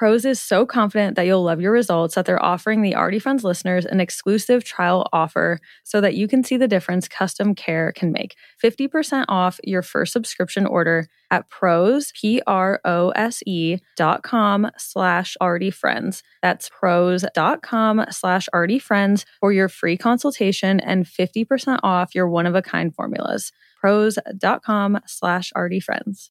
Prose is so confident that you'll love your results that they're offering the Already Friends listeners an exclusive trial offer so that you can see the difference custom care can make. 50% off your first subscription order at prose, P-R-O-S-E dot com slash already friends. That's prose dot com slash already friends for your free consultation and 50% off your one-of-a-kind formulas. Prose dot com slash already friends.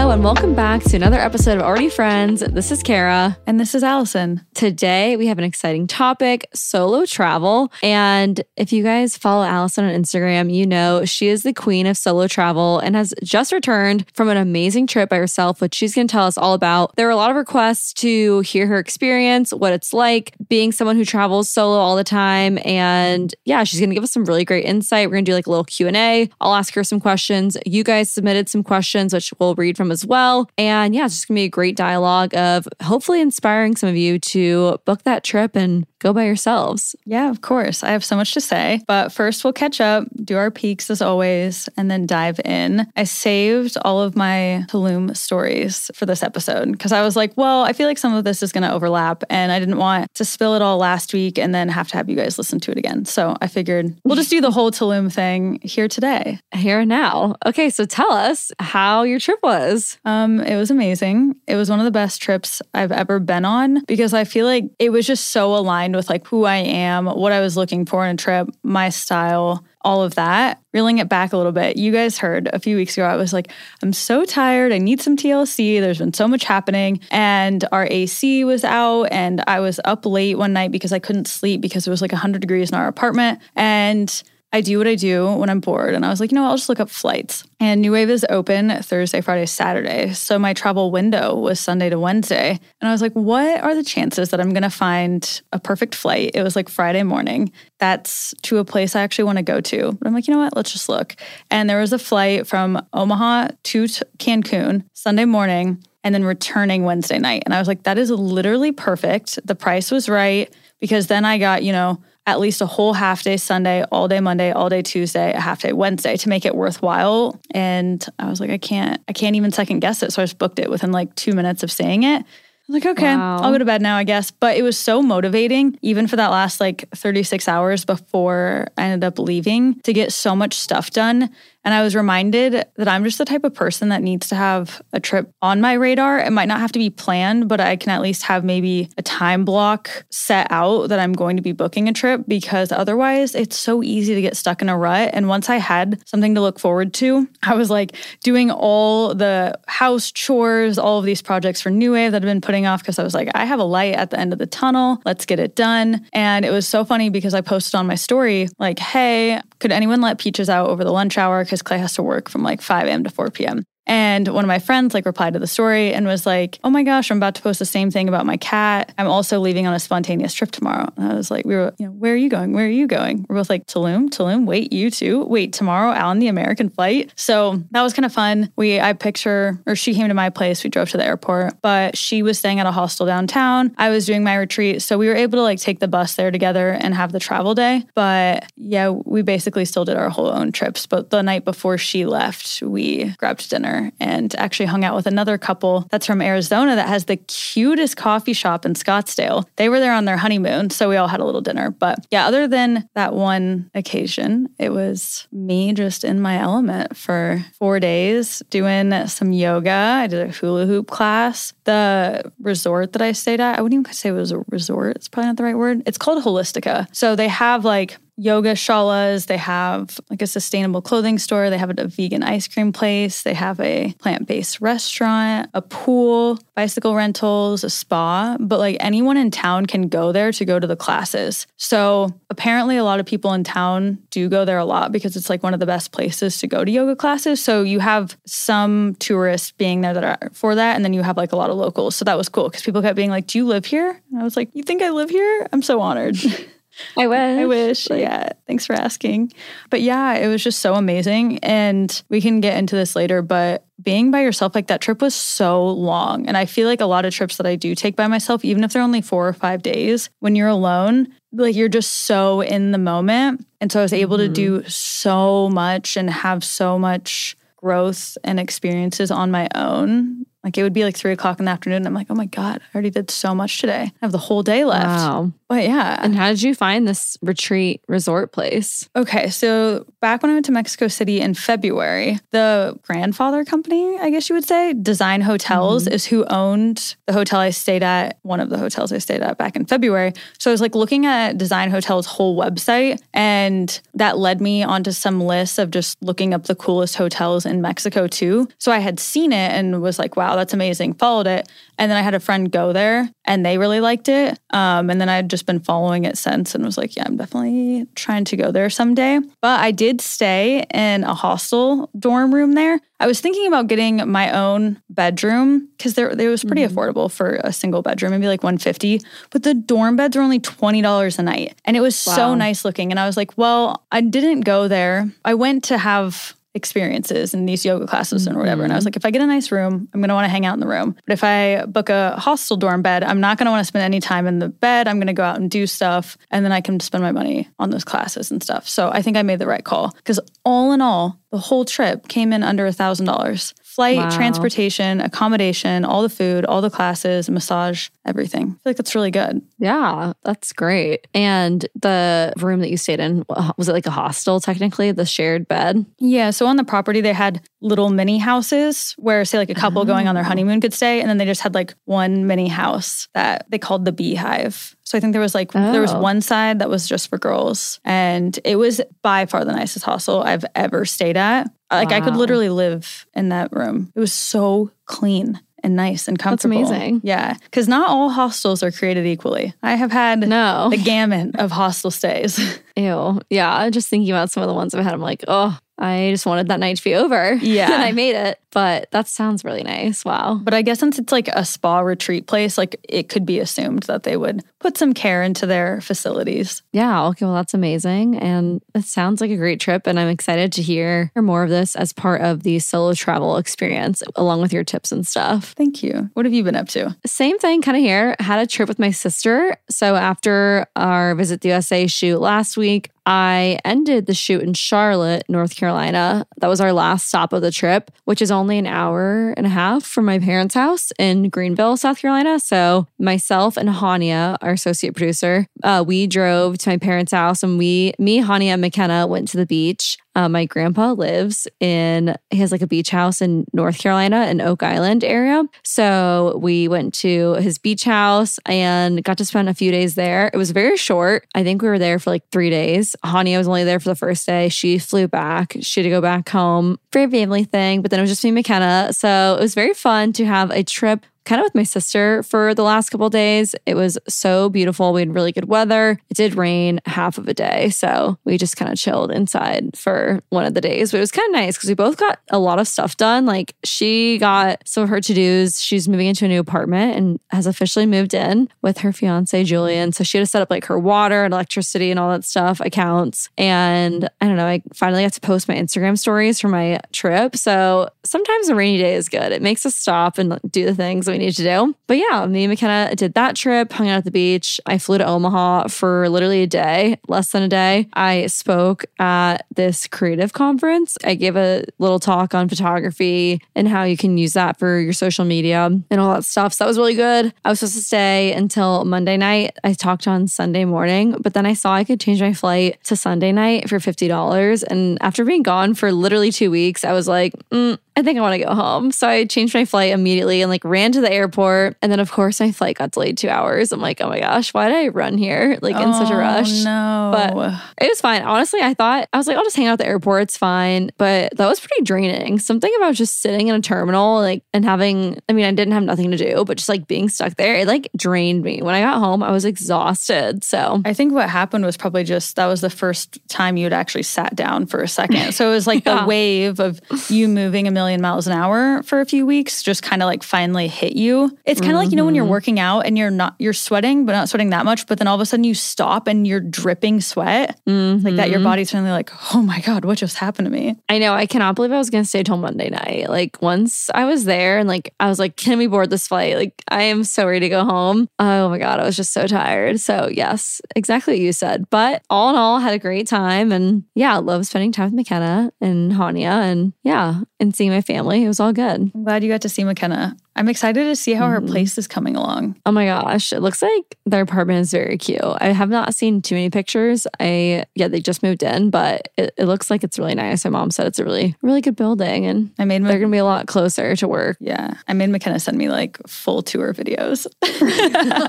Hello, and welcome back to another episode of Already Friends. This is Kara. And this is Allison. Today, we have an exciting topic solo travel. And if you guys follow Allison on Instagram, you know she is the queen of solo travel and has just returned from an amazing trip by herself, which she's going to tell us all about. There are a lot of requests to hear her experience, what it's like being someone who travels solo all the time. And yeah, she's going to give us some really great insight. We're going to do like a little Q&A. I'll ask her some questions. You guys submitted some questions, which we'll read from as well. And yeah, it's just gonna be a great dialogue of hopefully inspiring some of you to book that trip and go by yourselves. Yeah, of course. I have so much to say. But first, we'll catch up, do our peaks as always, and then dive in. I saved all of my Tulum stories for this episode because I was like, well, I feel like some of this is going to overlap. And I didn't want to spill it all last week and then have to have you guys listen to it again. So I figured we'll just do the whole Tulum thing here today. Here and now. Okay, so tell us how your trip was. Um, it was amazing. It was one of the best trips I've ever been on because I feel like it was just so aligned aligned with like who I am, what I was looking for in a trip, my style, all of that. Reeling it back a little bit, you guys heard a few weeks ago, I was like, I'm so tired. I need some TLC. There's been so much happening. And our AC was out, and I was up late one night because I couldn't sleep because it was like 100 degrees in our apartment. And I do what I do when I'm bored. And I was like, you know, I'll just look up flights. And New Wave is open Thursday, Friday, Saturday. So my travel window was Sunday to Wednesday. And I was like, what are the chances that I'm going to find a perfect flight? It was like Friday morning. That's to a place I actually want to go to. But I'm like, you know what? Let's just look. And there was a flight from Omaha to Cancun Sunday morning and then returning Wednesday night. And I was like, that is literally perfect. The price was right because then I got, you know, at least a whole half day Sunday, all day Monday, all day Tuesday, a half day Wednesday to make it worthwhile. And I was like, I can't, I can't even second guess it. So I just booked it within like two minutes of saying it. I was like, okay, wow. I'll go to bed now, I guess. But it was so motivating, even for that last like 36 hours before I ended up leaving, to get so much stuff done And I was reminded that I'm just the type of person that needs to have a trip on my radar. It might not have to be planned, but I can at least have maybe a time block set out that I'm going to be booking a trip because otherwise it's so easy to get stuck in a rut. And once I had something to look forward to, I was like doing all the house chores, all of these projects for New Wave that I've been putting off because I was like, I have a light at the end of the tunnel. Let's get it done. And it was so funny because I posted on my story, like, hey, could anyone let Peaches out over the lunch hour? Because Clay has to work from like 5 a.m. to 4 p.m. And one of my friends like replied to the story and was like, "Oh my gosh, I'm about to post the same thing about my cat. I'm also leaving on a spontaneous trip tomorrow." And I was like, "We were, you know, where are you going? Where are you going?" We're both like, "Tulum, Tulum. Wait, you too? Wait, tomorrow on the American flight." So that was kind of fun. We, I picture, or she came to my place. We drove to the airport, but she was staying at a hostel downtown. I was doing my retreat, so we were able to like take the bus there together and have the travel day. But yeah, we basically still did our whole own trips. But the night before she left, we grabbed dinner and actually hung out with another couple that's from Arizona that has the cutest coffee shop in Scottsdale. They were there on their honeymoon, so we all had a little dinner. But yeah, other than that one occasion, it was me just in my element for four days doing some yoga. I did a hula hoop class. The resort that I stayed at, I wouldn't even say it was a resort. It's probably not the right word. It's called Holistika. So they have like yoga shalas. They have like a sustainable clothing store. They have a, vegan ice cream place. They have a plant based restaurant, a pool, bicycle rentals, a spa. But like anyone in town can go there to go to the classes. So apparently, a lot of people in town do go there a lot because it's like one of the best places to go to yoga classes. So you have some tourists being there that are for that. And then you have like a lot of locals. So that was cool because people kept being like, Do you live here? And I was like, You think I live here? I'm so honored. I wish. I wish. Like, yeah. Thanks for asking. But yeah, it was just so amazing. And we can get into this later, but being by yourself, like that trip was so long. And I feel like a lot of trips that I do take by myself, even if they're only four or five days, when you're alone, like you're just so in the moment. And so I was able mm-hmm. to do so much and have so much growth and experiences on my own like it would be like three o'clock in the afternoon. And I'm like, oh my God, I already did so much today. I have the whole day left. Wow. But yeah. And how did you find this retreat resort place? Okay. So back when I went to Mexico City in February, the grandfather company, I guess you would say, Design Hotels, mm-hmm. is who owned the hotel I stayed at, one of the hotels I stayed at back in February. So I was like looking at Design Hotels' whole website, and that led me onto some lists of just looking up the coolest hotels in Mexico too. So I had seen it and was like, wow, that's amazing. Followed it. And then I had a friend go there and they really liked it. Um, and then I'd just been following it since and was like, yeah, I'm definitely trying to go there someday. But I did stay in a hostel dorm room there. I was thinking about getting my own bedroom because there it was pretty mm-hmm. affordable for a single bedroom, maybe like 150. But the dorm beds were only $20 a night. And it was wow. so nice looking. And I was like, well, I didn't go there. I went to have experiences in these yoga classes and whatever. Mm-hmm. And I was mm-hmm. like, if I get a nice room, I'm going to want to hang out in the room. But if I book a hostel dorm bed, I'm not going to want to spend any time in the bed. I'm going to go out and do stuff. And then I can spend my money on those classes and stuff. So I think I made the right call because all in all, the whole trip came in under a thousand dollars flight, wow. transportation, accommodation, all the food, all the classes, massage, everything. I feel like that's really good. Yeah, that's great. And the room that you stayed in, was it like a hostel technically, the shared bed? Yeah. So on the property, they had little mini houses where, say, like a couple oh. going on their oh. honeymoon could stay. And then they just had like one mini house that they called the beehive. So I think there was like oh. there was oh. one side that was just for girls, and it was by far the nicest hostel I've ever stayed at. Like wow. I could literally live in that room. It was so clean and nice and comfortable. That's amazing. Yeah, because not all hostels are created equally. I have had no the gamut of hostel stays. Ew. Yeah, just thinking about some of the ones I've had, I'm like, oh, I just wanted that night to be over. Yeah. and I made it. But that sounds really nice. Wow. But I guess since it's like a spa retreat place, like it could be assumed that they would put some care into their facilities. Yeah. Okay. Well, that's amazing. And it sounds like a great trip. And I'm excited to hear more of this as part of the solo travel experience, along with your tips and stuff. Thank you. What have you been up to? Same thing, kind of here. Had a trip with my sister. So after our Visit the USA shoot last week, I ended the shoot in Charlotte, North Carolina. That was our last stop of the trip, which is only an hour and a half from my parents' house in Greenville, South Carolina. So myself and Hania, our associate producer, uh, we drove to my parents' house and we, me, Hania, and McKenna went to the beach. Uh, my grandpa lives in, he has like a beach house in North Carolina in Oak Island area. So we went to his beach house and got to spend a few days there. It was very short. I think we were there for like three days. Hania was only there for the first day. She flew back. She had to go back home for a family thing, but then it was just me and McKenna. So it was very fun to have a trip kind of with my sister for the last couple days. It was so beautiful. We had really good weather. It did rain half of a day. So we just kind of chilled inside for one of the days. But it was kind of nice because we both got a lot of stuff done. Like she got some of her to dos. She's moving into a new apartment and has officially moved in with her fiance, Julian. So she had to set up like her water and electricity and all that stuff, accounts. And I don't know, I finally got to post my Instagram stories for my trip. So sometimes a rainy day is good. It makes us stop and do the things we need to do. But yeah, me and McKenna did that trip, hung out at the beach. I flew to Omaha for literally a day, less than a day. I spoke at this creative conference. I gave a little talk on photography and how you can use that for your social media and all that stuff. So that was really good. I was supposed to stay until Monday night. I talked on Sunday morning, but then I saw I could change my flight to Sunday night for $50. And after being gone for literally two weeks, I was like, mm, I think I want to go home. So I changed my flight immediately and like ran to the airport. And then, of course, my flight got delayed two hours. I'm like, oh my gosh, why did I run here like in such a Oh, rush? No. But it was fine. Honestly, I thought, I was like, I'll just hang out at the airport. It's fine. But that was pretty draining. Something about just sitting in a terminal, like, and having, I mean, I didn't have nothing to do, but just like being stuck there, it like drained me. When I got home, I was exhausted. So I think what happened was probably just that was the first time you'd actually sat down for a second. So it was like Yeah. the wave of you moving a million miles an hour for a few weeks just kind of like finally hit you. It's kind of like, you know, when you're Mm-hmm. working out and you're not, you're sweating, but not sweating that much. But then all of a sudden you stop and you're dripping sweat like that. Your Mhm. body's suddenly like, oh my God, what just happened to me? I know. I cannot believe I was going to stay till Monday night. Like, once I was there and like, I was like, can we board this flight? Like, I am so ready to go home. Oh my God. I was just so tired. So, yes, exactly what you said. But all in all, I had a great time. And yeah, love spending time with McKenna and Hania and yeah, and seeing my family. It was all good. I'm glad you got to see McKenna. I'm excited to see how her Mhm. place is coming along. Oh my gosh. It looks like their apartment is very cute. I have not seen too many pictures. I, yeah, they just moved in, but it, it looks like it's really nice. My mom said it's a really, really good building and I made they're going to be a lot closer to work. yeah, I made McKenna send me like full tour videos.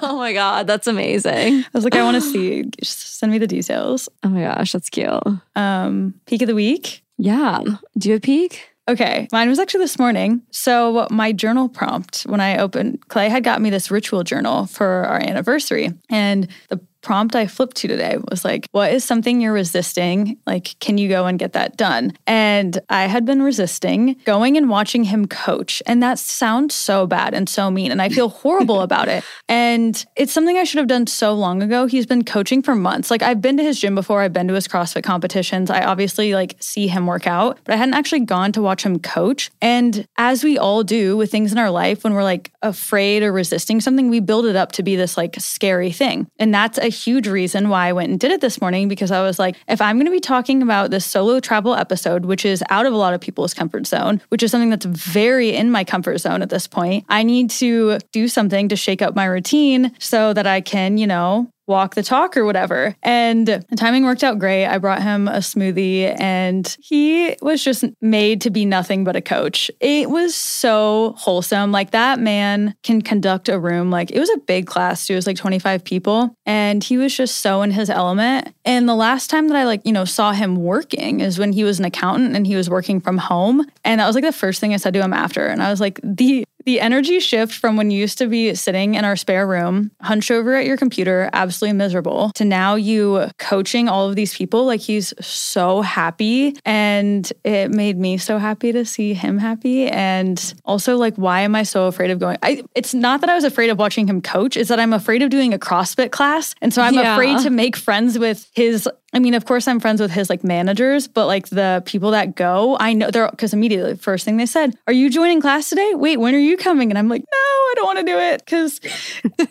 oh my God. That's amazing. I was like, I want to see. Just send me the details. Oh my gosh. That's cute. Um, peak of the week. Yeah. Do you have peak? Okay, mine was actually this morning. So my journal prompt when I opened, Clay had got me this ritual journal for our anniversary, and the prompt I flipped to today was like, "What is something you're resisting? Like, can you go and get that done?" And I had been resisting going and watching him coach, and that sounds so bad and so mean, and I feel horrible about it. And it's something I should have done so long ago. He's been coaching for months. Like I've been to his gym before, I've been to his CrossFit competitions. I obviously like see him work out, but I hadn't actually gone to watch him coach. And as we all do with things in our life when we're like afraid or resisting something, we build it up to be this like scary thing. And that's a huge reason why I went and did it this morning because I was like, if I'm going to be talking about this solo travel episode, which is out of a lot of people's comfort zone, which is something that's very in my comfort zone at this point, I need to do something to shake up my routine so that I can, you know, walk the talk or whatever. And the timing worked out great. I brought him a smoothie and he was just made to be nothing but a coach. It was so wholesome. Like that man can conduct a room. Like it was a big class too. It was like 25 people and he was just so in his element. And the last time that I like, you know, saw him working is when he was an accountant and he was working from home. And that was like the first thing I said to him after. And I was like, the the energy shift from when you used to be sitting in our spare room, hunched over at your computer, absolutely miserable, to now you coaching all of these people, like he's so happy. And it made me so happy to see him happy. And also, like, why am I so afraid of going? I, it's not that I was afraid of watching him coach, it's that I'm afraid of doing a CrossFit class. And so I'm Yeah. afraid to make friends with his I mean, of course, I'm friends with his like managers, but like the people that go, I know they're because immediately the first thing they said, "Are you joining class today? Wait, when are you coming?" And I'm like, "No, I don't want to do it," because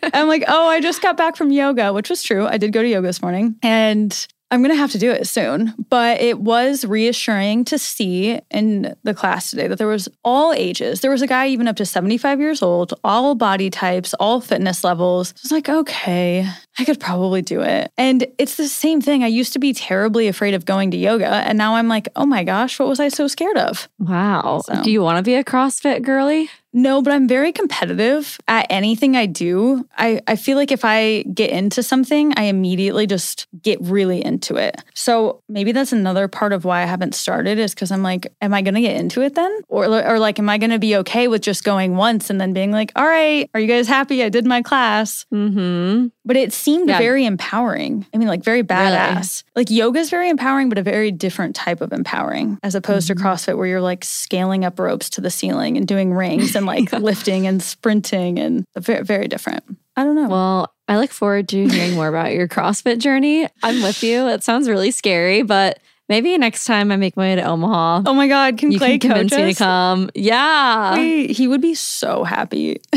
I'm like, "Oh, I just got back from yoga," which was true. I did go to yoga this morning, and I'm going to have to do it soon. But it was reassuring to see in the class today that there was all ages. There was a guy even up to 75 years old, all body types, all fitness levels. I was like, okay, I could probably do it. And it's the same thing. I used to be terribly afraid of going to yoga. And now I'm like, oh my gosh, what was I so scared of? Wow. So- Do you want to be a CrossFit girly? No, but I'm very competitive at anything I do. I, I feel like if I get into something, I immediately just get really into it. So maybe that's another part of why I haven't started is because I'm like, am I going to get into it then? Or, or like, am I going to be okay with just going once and then being like, all right, are you guys happy? I did my class. Mm-hmm. But it seemed Yeah. very empowering. I mean, like very badass. Like yoga is very empowering, but a very different type of empowering as opposed to CrossFit, where you're like scaling up ropes to the ceiling and doing rings and like lifting and sprinting and very, very different. I don't know. Well, I look forward to hearing more about your CrossFit journey. I'm with you. It sounds really scary, but maybe next time I make my way to Omaha, oh my God, can you Clay can convince coach me to come. Yeah. Wait, he would be so happy.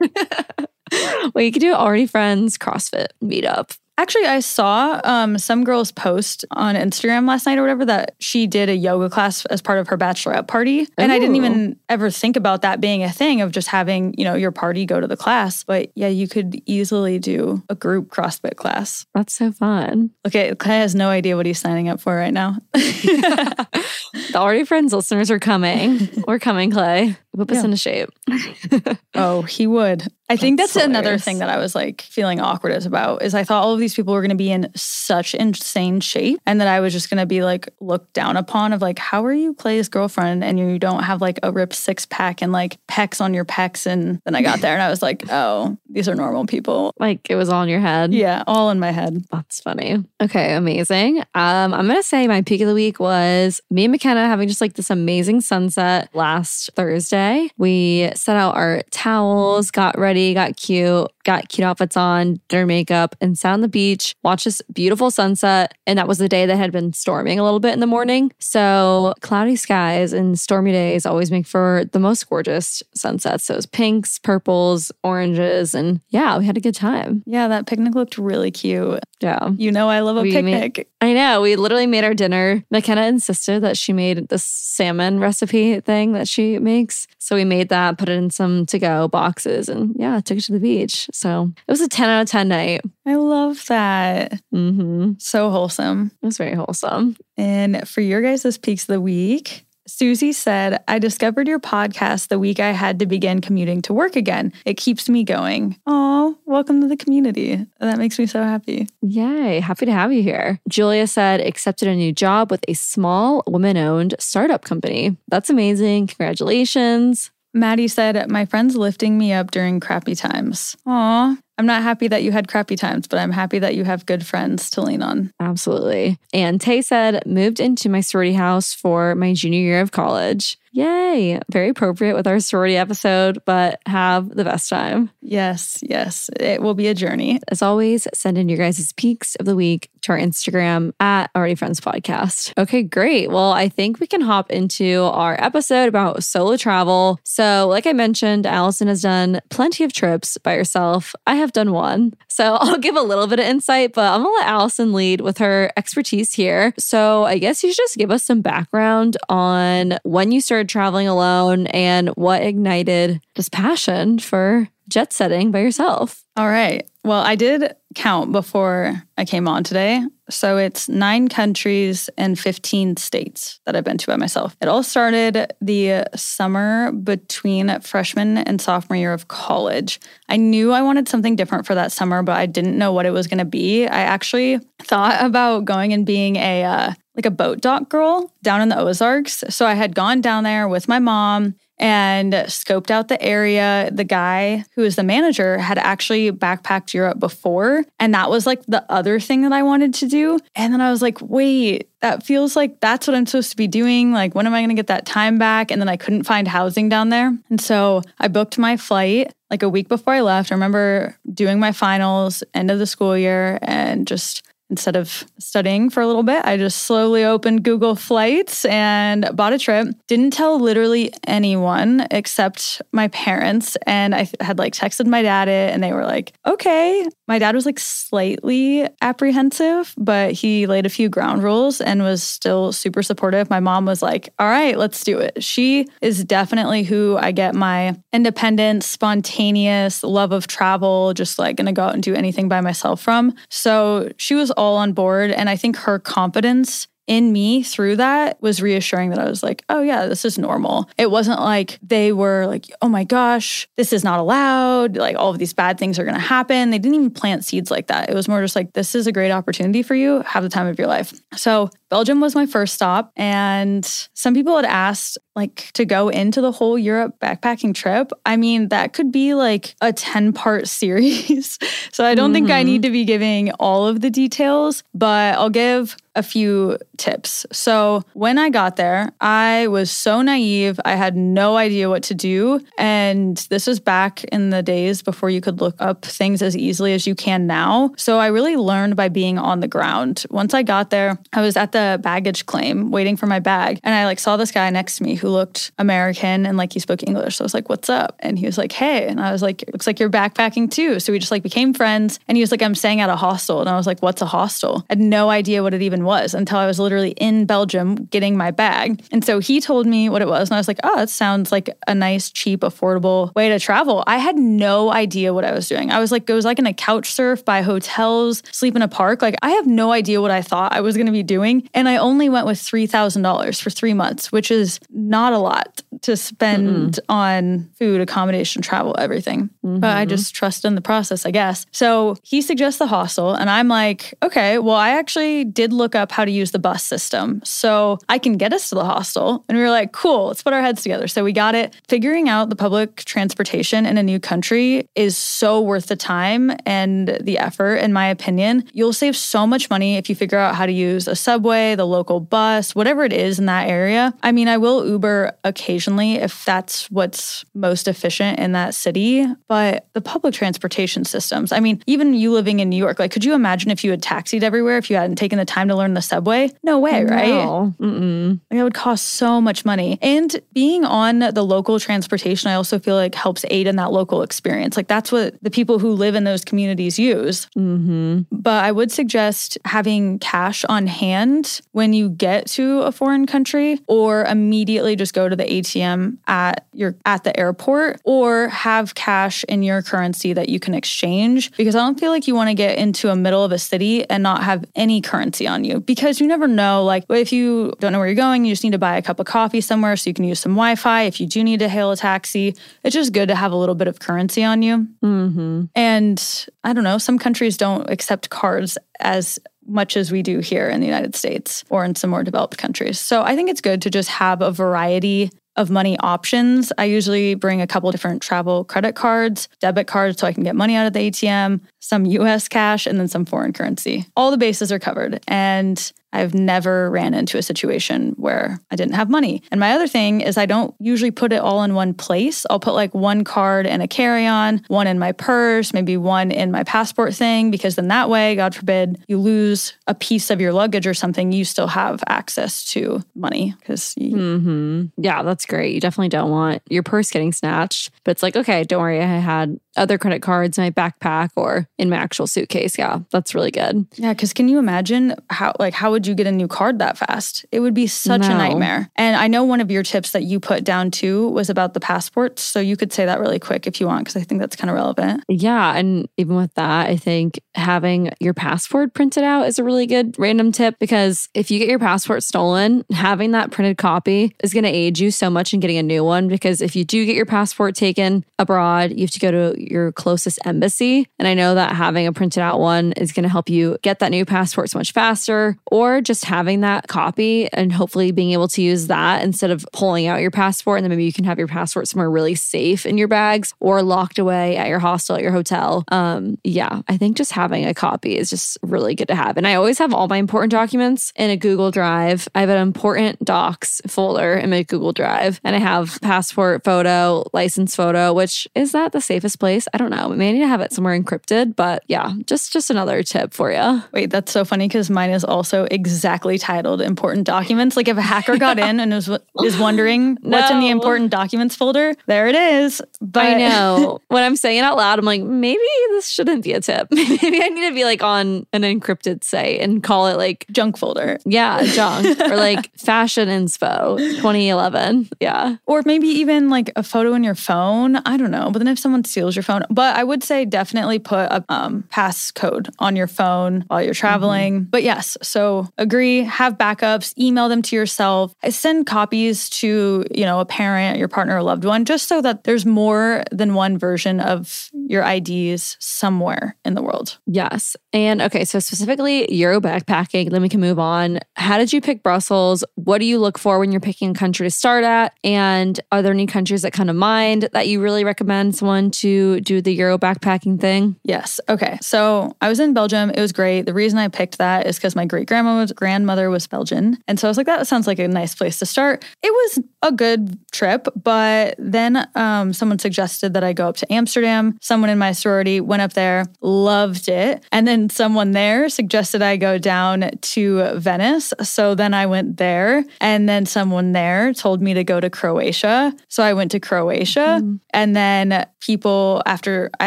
well, you could do Already Friends CrossFit meetup. Actually, I saw um, some girls post on Instagram last night or whatever that she did a yoga class as part of her bachelorette party. And I didn't even ever think about that being a thing of just having, you know, your party go to the class. But yeah, you could easily do a group CrossFit class. That's so fun. Okay, Clay has no idea what he's signing up for right now. The Already Friends listeners are coming. We're coming, Clay. Whip us Yeah. into shape. oh, he would. I think That's that's, another thing that I was like feeling awkward as about is I thought all of these people were going to be in such insane shape and that I was just going to be like looked down upon of like how are you Clay's girlfriend and you don't have like a ripped six pack and like pecs on your pecs and then I got there and I was like oh these are normal people Like it was all in your head. yeah all in my head That's funny. Okay, amazing. Um, I'm gonna say my peak of the week was me and McKenna having just like this amazing sunset last Thursday. We set out our towels, got ready, got cute, got cute outfits on, did our makeup, and sat on the beach, watched this beautiful sunset. And that was the day that had been storming a little bit in the morning. So cloudy skies and stormy days always make for the most gorgeous sunsets. So it was pinks, purples, oranges, and yeah, we had a good time. yeah that picnic looked really cute Yeah. you know I love a We made- picnic I know. We literally made our dinner. McKenna insisted that she made this salmon recipe thing that she makes. So we made that, put it in some to go boxes, and yeah, took it to the beach. So it was a 10 out of 10 night. I love that hmm so wholesome It was very wholesome. And for your guys' this peaks of the week, Susie said, I discovered your podcast the week I had to begin commuting to work again. It keeps me going. Oh, welcome to the community. That makes me so happy. Yay. Happy to have you here. Julia said, accepted a new job with a small woman owned startup company. That's amazing. Congratulations. Maddie said, My friend's lifting me up during crappy times. Aw, I'm not happy that you had crappy times, but I'm happy that you have good friends to lean on. Absolutely. And Tay said, moved into my sorority house for my junior year of college. Yay. Very appropriate with our sorority episode, but have the best time. Yes, yes, it will be a journey. As always, send in your guys' peaks of the week to our Instagram at Already Friends Podcast. Okay, great. Well, I think we can hop into our episode about solo travel. So, like I mentioned, Allison has done plenty of trips by herself. I have done one. So, I'll give a little bit of insight, but I'm to let Allison lead with her expertise here. So, I guess you should just give us some background on when you started traveling alone and what ignited this passion for jet setting by yourself. All right. Well, I did count before I came on today. So it's nine countries and 15 states that I've been to by myself. It all started the summer between freshman and sophomore year of college. I knew I wanted something different for that summer, but I didn't know what it was going to be. I actually thought about going and being a, uh, like a boat dock girl down in the Ozarks. So I had gone down there with my mom and scoped out the area. The guy who was the manager had actually backpacked Europe before. And that was like the other thing that I wanted to do. And then I was like, wait, that feels like that's what I'm supposed to be doing. Like, when am I going to get that time back? And then I couldn't find housing down there. And so I booked my flight like a week before I left. I remember doing my finals, end of the school year, and just instead of studying for a little bit, I just slowly opened Google Flights and bought a trip. Didn't tell literally anyone except my parents. And I had like texted my dad it, and they were like, okay. My dad was like slightly apprehensive, but he laid a few ground rules and was still super supportive. My mom was like, all right, let's do it. She is definitely who I get my independent, spontaneous love of travel, just like gonna go out and do anything by myself from. So she was all on board. And I think her confidence in me through that was reassuring that I was like, oh, yeah, this is normal. It wasn't like they were like, oh my gosh, this is not allowed. Like all of these bad things are going to happen. They didn't even plant seeds like that. It was more just like, this is a great opportunity for you. Have the time of your life. So Belgium was my first stop. And some people had asked, like, to go into the whole Europe backpacking trip. I mean, that could be like a 10 part series. so I don't mm-hmm. think I need mm-hmm. to be giving all of the details, but I'll give a few tips. So, when I got there, I was so naive. I had no idea what to do. And this was back in the days before you could look up things as easily as you can now. So, I really learned by being on the ground. Once I got there, I was at the baggage claim waiting for my bag. And I like saw this guy next to me who looked American and like he spoke English. So I was like, what's up? And he was like, hey. And I was like, looks like you're backpacking too. So we just like became friends. And he was like, I'm staying at a hostel. And I was like, what's a hostel? I had no idea what it even was until I was literally in Belgium getting my bag. And so he told me what it was. And I was like, oh, it sounds like a nice, cheap, affordable way to travel. I had no idea what I was doing. I was like, it was like in a couch surf by hotels, sleep in a park. Like I have no idea what I thought I was going to be doing. And I only went with $3,000 for three months, which is not a lot to spend Mm-mm. on food, accommodation, travel, everything. Mm-hmm. But I mm-hmm. just trust in the process, I guess. So he suggests the hostel, and I'm like, okay, well, I actually did look up how to use the bus system. So I can get us to the hostel. And we were like, cool, let's put our heads together. So we got it. Figuring out the public transportation in a new country is so worth the time and the effort, in my opinion. You'll save so much money if you figure out how to use a subway the local bus, whatever it is in that area. I mean, I will Uber occasionally if that's what's most efficient in that city, but the public transportation systems, I mean, even you living in New York, like, could you imagine if you had taxied everywhere if you hadn't taken the time to learn the subway? No way, right? No. Mm-mm. Like, it would cost so much money. And being on the local transportation, I also feel like helps aid in that local experience. Like, that's what the people who live in those communities use. Mm-hmm. But I would suggest having cash on hand when you get to a foreign country or immediately just go to the ATM at your at the airport or have cash in your currency that you can exchange because I don't feel like you want to get into a middle of a city and not have any currency on you because you never know like if you don't know where you're going you just need to buy a cup of coffee somewhere so you can use some Wi-Fi if you do need to hail a taxi it's just good to have a little bit of currency on you mm-hmm. and I don't know some countries don't accept cards as much as we do here in the United States or in some more developed countries. So I think it's good to just have a variety of money options. I usually bring a couple different travel credit cards, debit cards so I can get money out of the ATM, some US cash, and then some foreign currency. All the bases are covered. And I've never ran into a situation where I didn't have money. And my other thing is I don't usually put it all in one place. I'll put like one card in a carry-on, one in my purse, maybe one in my passport thing because then that way, God forbid, you lose a piece of your luggage or something, you still have access to money because mm-hmm. Yeah, that's great. You definitely don't want your purse getting snatched. But it's like, okay, don't worry, I had other credit cards in my backpack or in my actual suitcase. Yeah, that's really good. Yeah, because can you imagine how like how would you get a new card that fast? It would be such no. a nightmare. And I know one of your tips that you put down too was about the passports. So you could say that really quick if you want, because I think that's kind of relevant. Yeah, and even with that, I think having your passport printed out is a really good random tip because if you get your passport stolen, having that printed copy is going to aid you so much in getting a new one. Because if you do get your passport taken abroad, you have to go to your closest embassy. And I know that having a printed out one is going to help you get that new passport so much faster, or just having that copy and hopefully being able to use that instead of pulling out your passport. And then maybe you can have your passport somewhere really safe in your bags or locked away at your hostel, at your hotel. Um, yeah, I think just having a copy is just really good to have. And I always have all my important documents in a Google Drive. I have an important docs folder in my Google Drive, and I have passport photo, license photo, which is that the safest place place. I don't know. We may need to have it somewhere encrypted, but yeah, just just another tip for you. Wait, that's so funny because mine is also exactly titled important documents. Like if a hacker got in and was is wondering what's in the important documents folder, there it is. But I know. when I'm saying it out loud, I'm like, maybe this shouldn't be a tip. maybe I need to be like on an encrypted site and call it like junk folder. yeah, junk or like fashion inspo 2011. Yeah. Or maybe even like a photo in your phone. I don't know. But then if someone steals your phone, but I would say definitely put a um, passcode on your phone while you're traveling. But yes, so agree, have backups, email them to yourself, send copies to, you know, a parent, your partner, or loved one, just so that there's more than one version of your IDs somewhere in the world. Yes. And okay, so specifically Euro backpacking, then we can move on. How did you pick Brussels? What do you look for when you're picking a country to start at? And are there any countries that come to mind that you really recommend someone to do the Euro backpacking thing? Yes. Okay. So I was in Belgium. It was great. The reason I picked that is because my great grandmother grandmother was Belgian. And so I was like, that sounds like a nice place to start. It was a good trip, but then um, someone suggested that I go up to Amsterdam. Someone in my sorority went up there, loved it. And then someone there suggested I go down to Venice. So then I went there. And then someone there told me to go to Croatia. So I went to Croatia. Mm-hmm. And then people, after I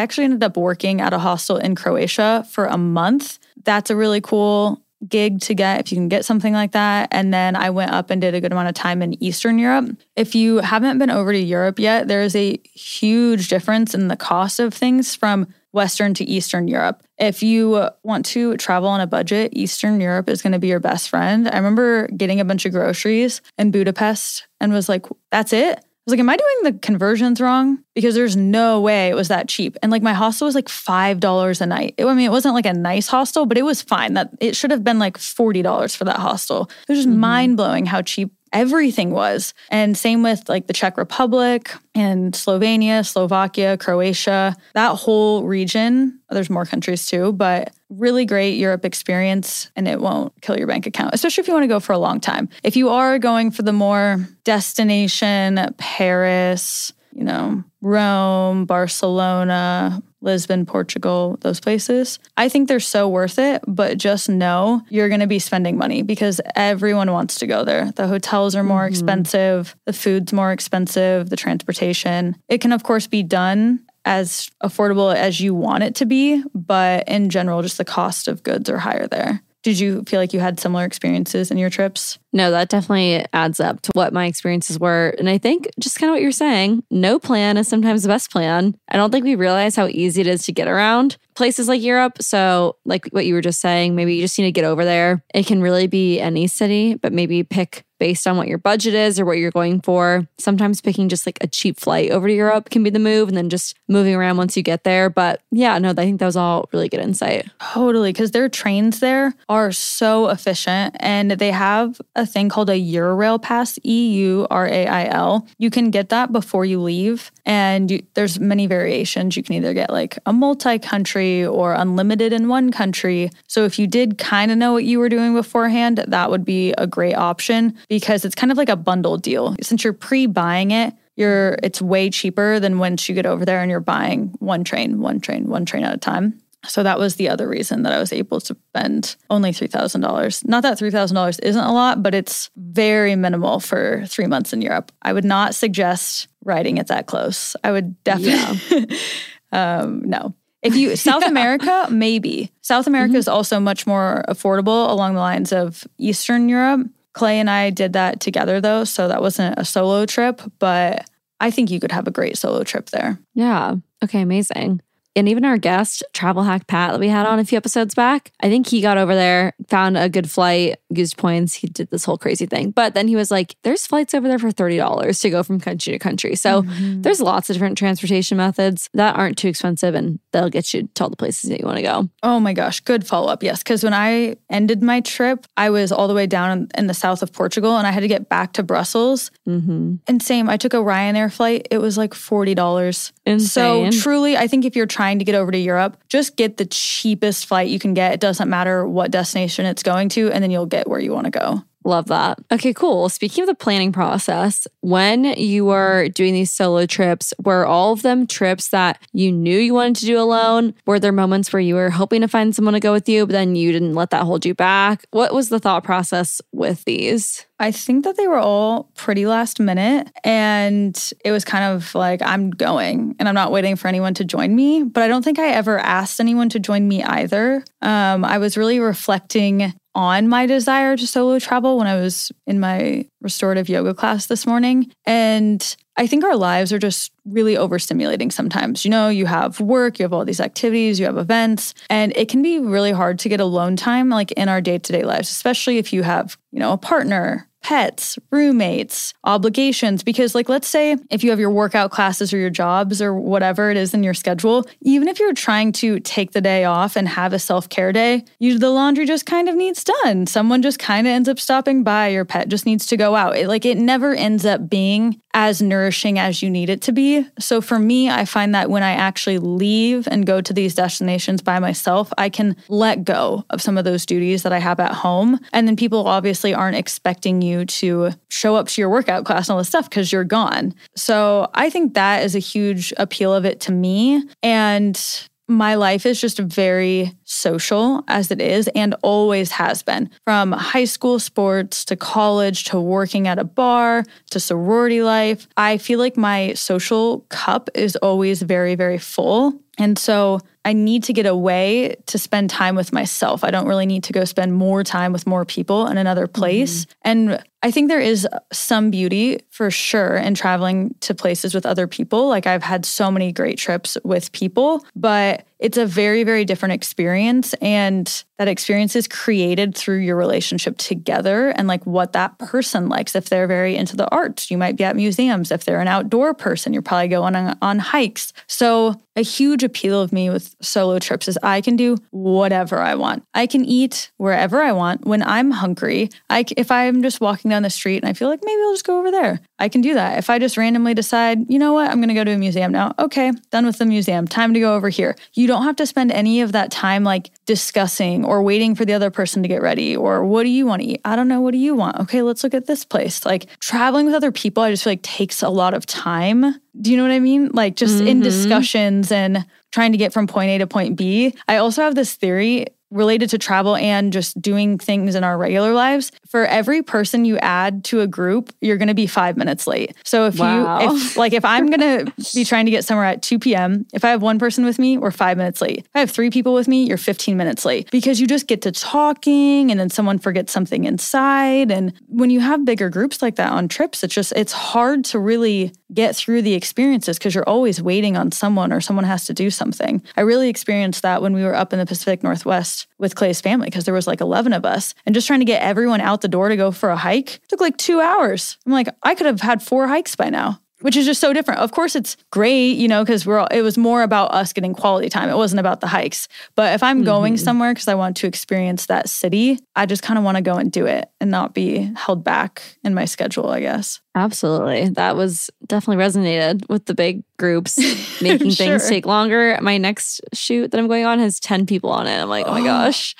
actually ended up working at a hostel in Croatia for a month. That's a really cool gig to get if you can get something like that. And then I went up and did a good amount of time in Eastern Europe. If you haven't been over to Europe yet, there is a huge difference in the cost of things from Western to Eastern Europe. If you want to travel on a budget, Eastern Europe is going to be your best friend. I remember getting a bunch of groceries in Budapest and was like, that's it. I was like, am I doing the conversions wrong? Because there's no way it was that cheap. And like my hostel was like $5 a night. It- I mean, it wasn't like a nice hostel, but it was fine. That it should have been like $40 for that hostel. It was just mm-hmm. mind blowing how cheap everything was. And same with like the Czech Republic and Slovenia, Slovakia, Croatia, that whole region. There's more countries too, but really great Europe experience and it won't kill your bank account, especially if you want to go for a long time. If you are going for the more destination, Paris, you know, Rome, Barcelona, Lisbon, Portugal, those places. I think they're so worth it, but just know you're going to be spending money because everyone wants to go there. The hotels are more mm-hmm. expensive, the food's more expensive, the transportation. It can, of course, be done as affordable as you want it to be, but in general, just the cost of goods are higher there. Did you feel like you had similar experiences in your trips? No, that definitely adds up to what my experiences were. And I think just kind of what you're saying, no plan is sometimes the best plan. I don't think we realize how easy it is to get around places like Europe. So, like what you were just saying, maybe you just need to get over there. It can really be any city, but maybe pick based on what your budget is or what you're going for. Sometimes picking just like a cheap flight over to Europe can be the move and then just moving around once you get there. But yeah, no, I think that was all really good insight. Totally, because their trains there are so efficient and they have a thing called a Eurail Pass, E U R A I L. You can get that before you leave, and you, there's many variations. You can either get like a multi country or unlimited in one country. So if you did kind of know what you were doing beforehand, that would be a great option because it's kind of like a bundle deal. Since you're pre buying it, you're it's way cheaper than once you get over there and you're buying one train, one train, one train at a time. So that was the other reason that I was able to spend only $3,000. Not that $3,000 isn't a lot, but it's very minimal for three months in Europe. I would not suggest riding it that close. I would definitely, um, no. If you, South America, maybe. South America is also much more affordable along the lines of Eastern Europe. Clay and I did that together though, so that wasn't a solo trip, but I think you could have a great solo trip there. Yeah. Okay, amazing. And even our guest, Travel Hack Pat, that we had on a few episodes back, I think he got over there, found a good flight, used points. He did this whole crazy thing. But then he was like, there's flights over there for $30 to go from country to country. So there's lots of different transportation methods that aren't too expensive and they'll get you to all the places that you want to go. Oh my gosh, good follow up. Yes, because when I ended my trip, I was all the way down in, in the south of Portugal and I had to get back to Brussels. Mm-hmm. And same, I took a Ryanair flight. It was like $40. Insane. So truly, I think if you're trying to get over to Europe, just get the cheapest flight you can get. It doesn't matter what destination it's going to, and then you'll get where you want to go. Love that. Okay, cool. Speaking of the planning process, when you were doing these solo trips, were all of them trips that you knew you wanted to do alone? Were there moments where you were hoping to find someone to go with you, but then you didn't let that hold you back? What was the thought process with these? I think that they were all pretty last minute. And it was kind of like, I'm going and I'm not waiting for anyone to join me. But I don't think I ever asked anyone to join me either. Um, I was really reflecting on my desire to solo travel when I was in my restorative yoga class this morning. And I think our lives are just really overstimulating sometimes. You know, you have work, you have all these activities, you have events, and it can be really hard to get alone time like in our day to day lives, especially if you have, you know, a partner, pets, roommates, obligations. Because, like, let's say if you have your workout classes or your jobs or whatever it is in your schedule, even if you're trying to take the day off and have a self care day, you, the laundry just kind of needs done. Someone just kind of ends up stopping by. Your pet just needs to go out. It, like, it never ends up being as nourishing as you need it to be. So for me, I find that when I actually leave and go to these destinations by myself, I can let go of some of those duties that I have at home. And then people obviously aren't expecting you to show up to your workout class and all this stuff because you're gone. So I think that is a huge appeal of it to me. And my life is just very social as it is and always has been. From high school sports to college to working at a bar to sorority life, I feel like my social cup is always very, very full. And so I need to get away to spend time with myself. I don't really need to go spend more time with more people in another place. Mm-hmm. And I think there is some beauty for sure in traveling to places with other people. Like I've had so many great trips with people, but it's a very, very different experience. And that experience is created through your relationship together and like what that person likes. If they're very into the arts, you might be at museums. If they're an outdoor person, you're probably going on, on hikes. So, a huge appeal of me with solo trips is I can do whatever I want. I can eat wherever I want when I'm hungry. I, if I'm just walking down the street and I feel like maybe I'll just go over there, I can do that. If I just randomly decide, you know what, I'm going to go to a museum now. Okay, done with the museum. Time to go over here. You don't have to spend any of that time like discussing or waiting for the other person to get ready or what do you want to eat? I don't know. What do you want? Okay, let's look at this place. Like traveling with other people, I just feel like takes a lot of time. Do you know what I mean? Like just mm-hmm. in discussions and trying to get from point A to point B. I also have this theory related to travel and just doing things in our regular lives, for every person you add to a group, you're going to be five minutes late. So if wow. you, if, like, if I'm going to be trying to get somewhere at 2 p.m., if I have one person with me, we're five minutes late. If I have three people with me, you're 15 minutes late because you just get to talking and then someone forgets something inside. And when you have bigger groups like that on trips, it's just, it's hard to really get through the experiences because you're always waiting on someone or someone has to do something. I really experienced that when we were up in the Pacific Northwest with Clay's family because there was like 11 of us and just trying to get everyone out the door to go for a hike took like 2 hours. I'm like I could have had 4 hikes by now which is just so different. Of course, it's great, you know, because we're all, it was more about us getting quality time. It wasn't about the hikes. But if I'm mm-hmm. going somewhere because I want to experience that city, I just kind of want to go and do it and not be held back in my schedule, I guess. Absolutely. That was definitely resonated with the big groups, making sure. things take longer. My next shoot that I'm going on has 10 people on it. I'm like, oh my gosh.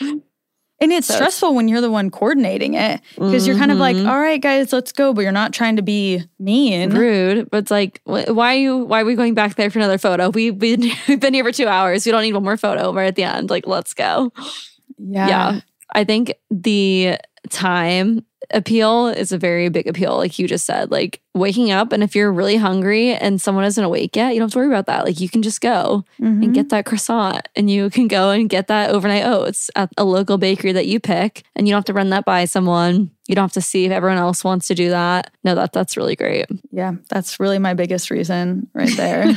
And it's so stressful when you're the one coordinating it because mm-hmm. you're kind of like, mm-hmm. all right, guys, let's go. But you're not trying to be mean. Rude. But it's like, why are you, why are we going back there for another photo? We've been, we've been here for two hours. We don't need one more photo right at the end. Like, let's go. Yeah. Yeah. I think the time appeal is a very big appeal, like you just said. Like waking up, and if you're really hungry and someone isn't awake yet, you don't have to worry about that. Like you can just go mm-hmm. and get that croissant, and you can go and get that overnight oats at a local bakery that you pick, and you don't have to run that by someone. You don't have to see if everyone else wants to do that. No, that that's really great. Yeah, that's really my biggest reason right there. you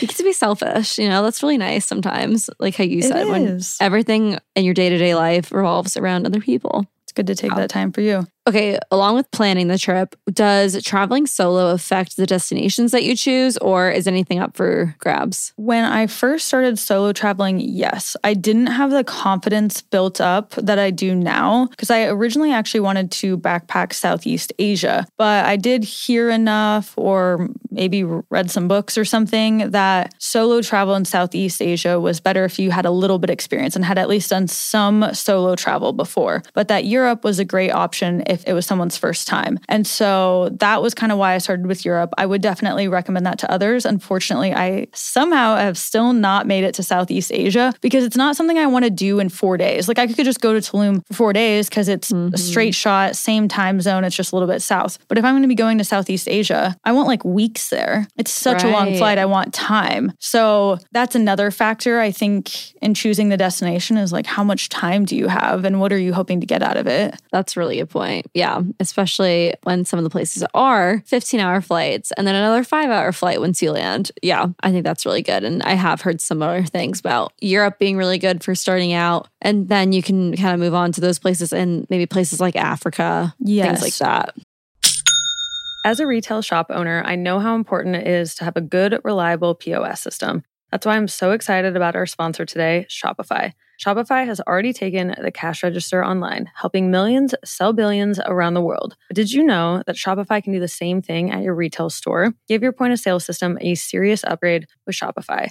get to be selfish, you know. That's really nice sometimes, like how you said, when everything in your day to day life revolves around other people it's good to take that time for you. Okay, along with planning the trip, does traveling solo affect the destinations that you choose or is anything up for grabs? When I first started solo traveling, yes. I didn't have the confidence built up that I do now because I originally actually wanted to backpack Southeast Asia, but I did hear enough or maybe read some books or something that solo travel in Southeast Asia was better if you had a little bit experience and had at least done some solo travel before, but that Europe was a great option if it was someone's first time. And so that was kind of why I started with Europe. I would definitely recommend that to others. Unfortunately, I somehow have still not made it to Southeast Asia because it's not something I want to do in four days. Like I could just go to Tulum for four days because it's mm-hmm. a straight shot, same time zone. It's just a little bit south. But if I'm going to be going to Southeast Asia, I want like weeks there. It's such right. a long flight. I want time. So that's another factor I think in choosing the destination is like how much time do you have and what are you hoping to get out of it? That's really a point. Yeah. Especially when some of the places are 15 hour flights and then another five hour flight once you land. Yeah. I think that's really good. And I have heard similar things about Europe being really good for starting out. And then you can kind of move on to those places and maybe places like Africa, yes. things like that. As a retail shop owner, I know how important it is to have a good, reliable POS system. That's why I'm so excited about our sponsor today, Shopify. Shopify has already taken the cash register online, helping millions sell billions around the world. But did you know that Shopify can do the same thing at your retail store? Give your point of sale system a serious upgrade with Shopify.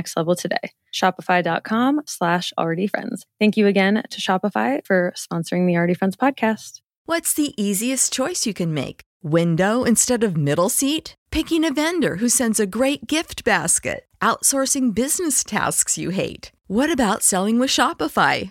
next level today. Shopify.com slash already friends. Thank you again to Shopify for sponsoring the Already Friends podcast. What's the easiest choice you can make? Window instead of middle seat? Picking a vendor who sends a great gift basket? Outsourcing business tasks you hate? What about selling with Shopify?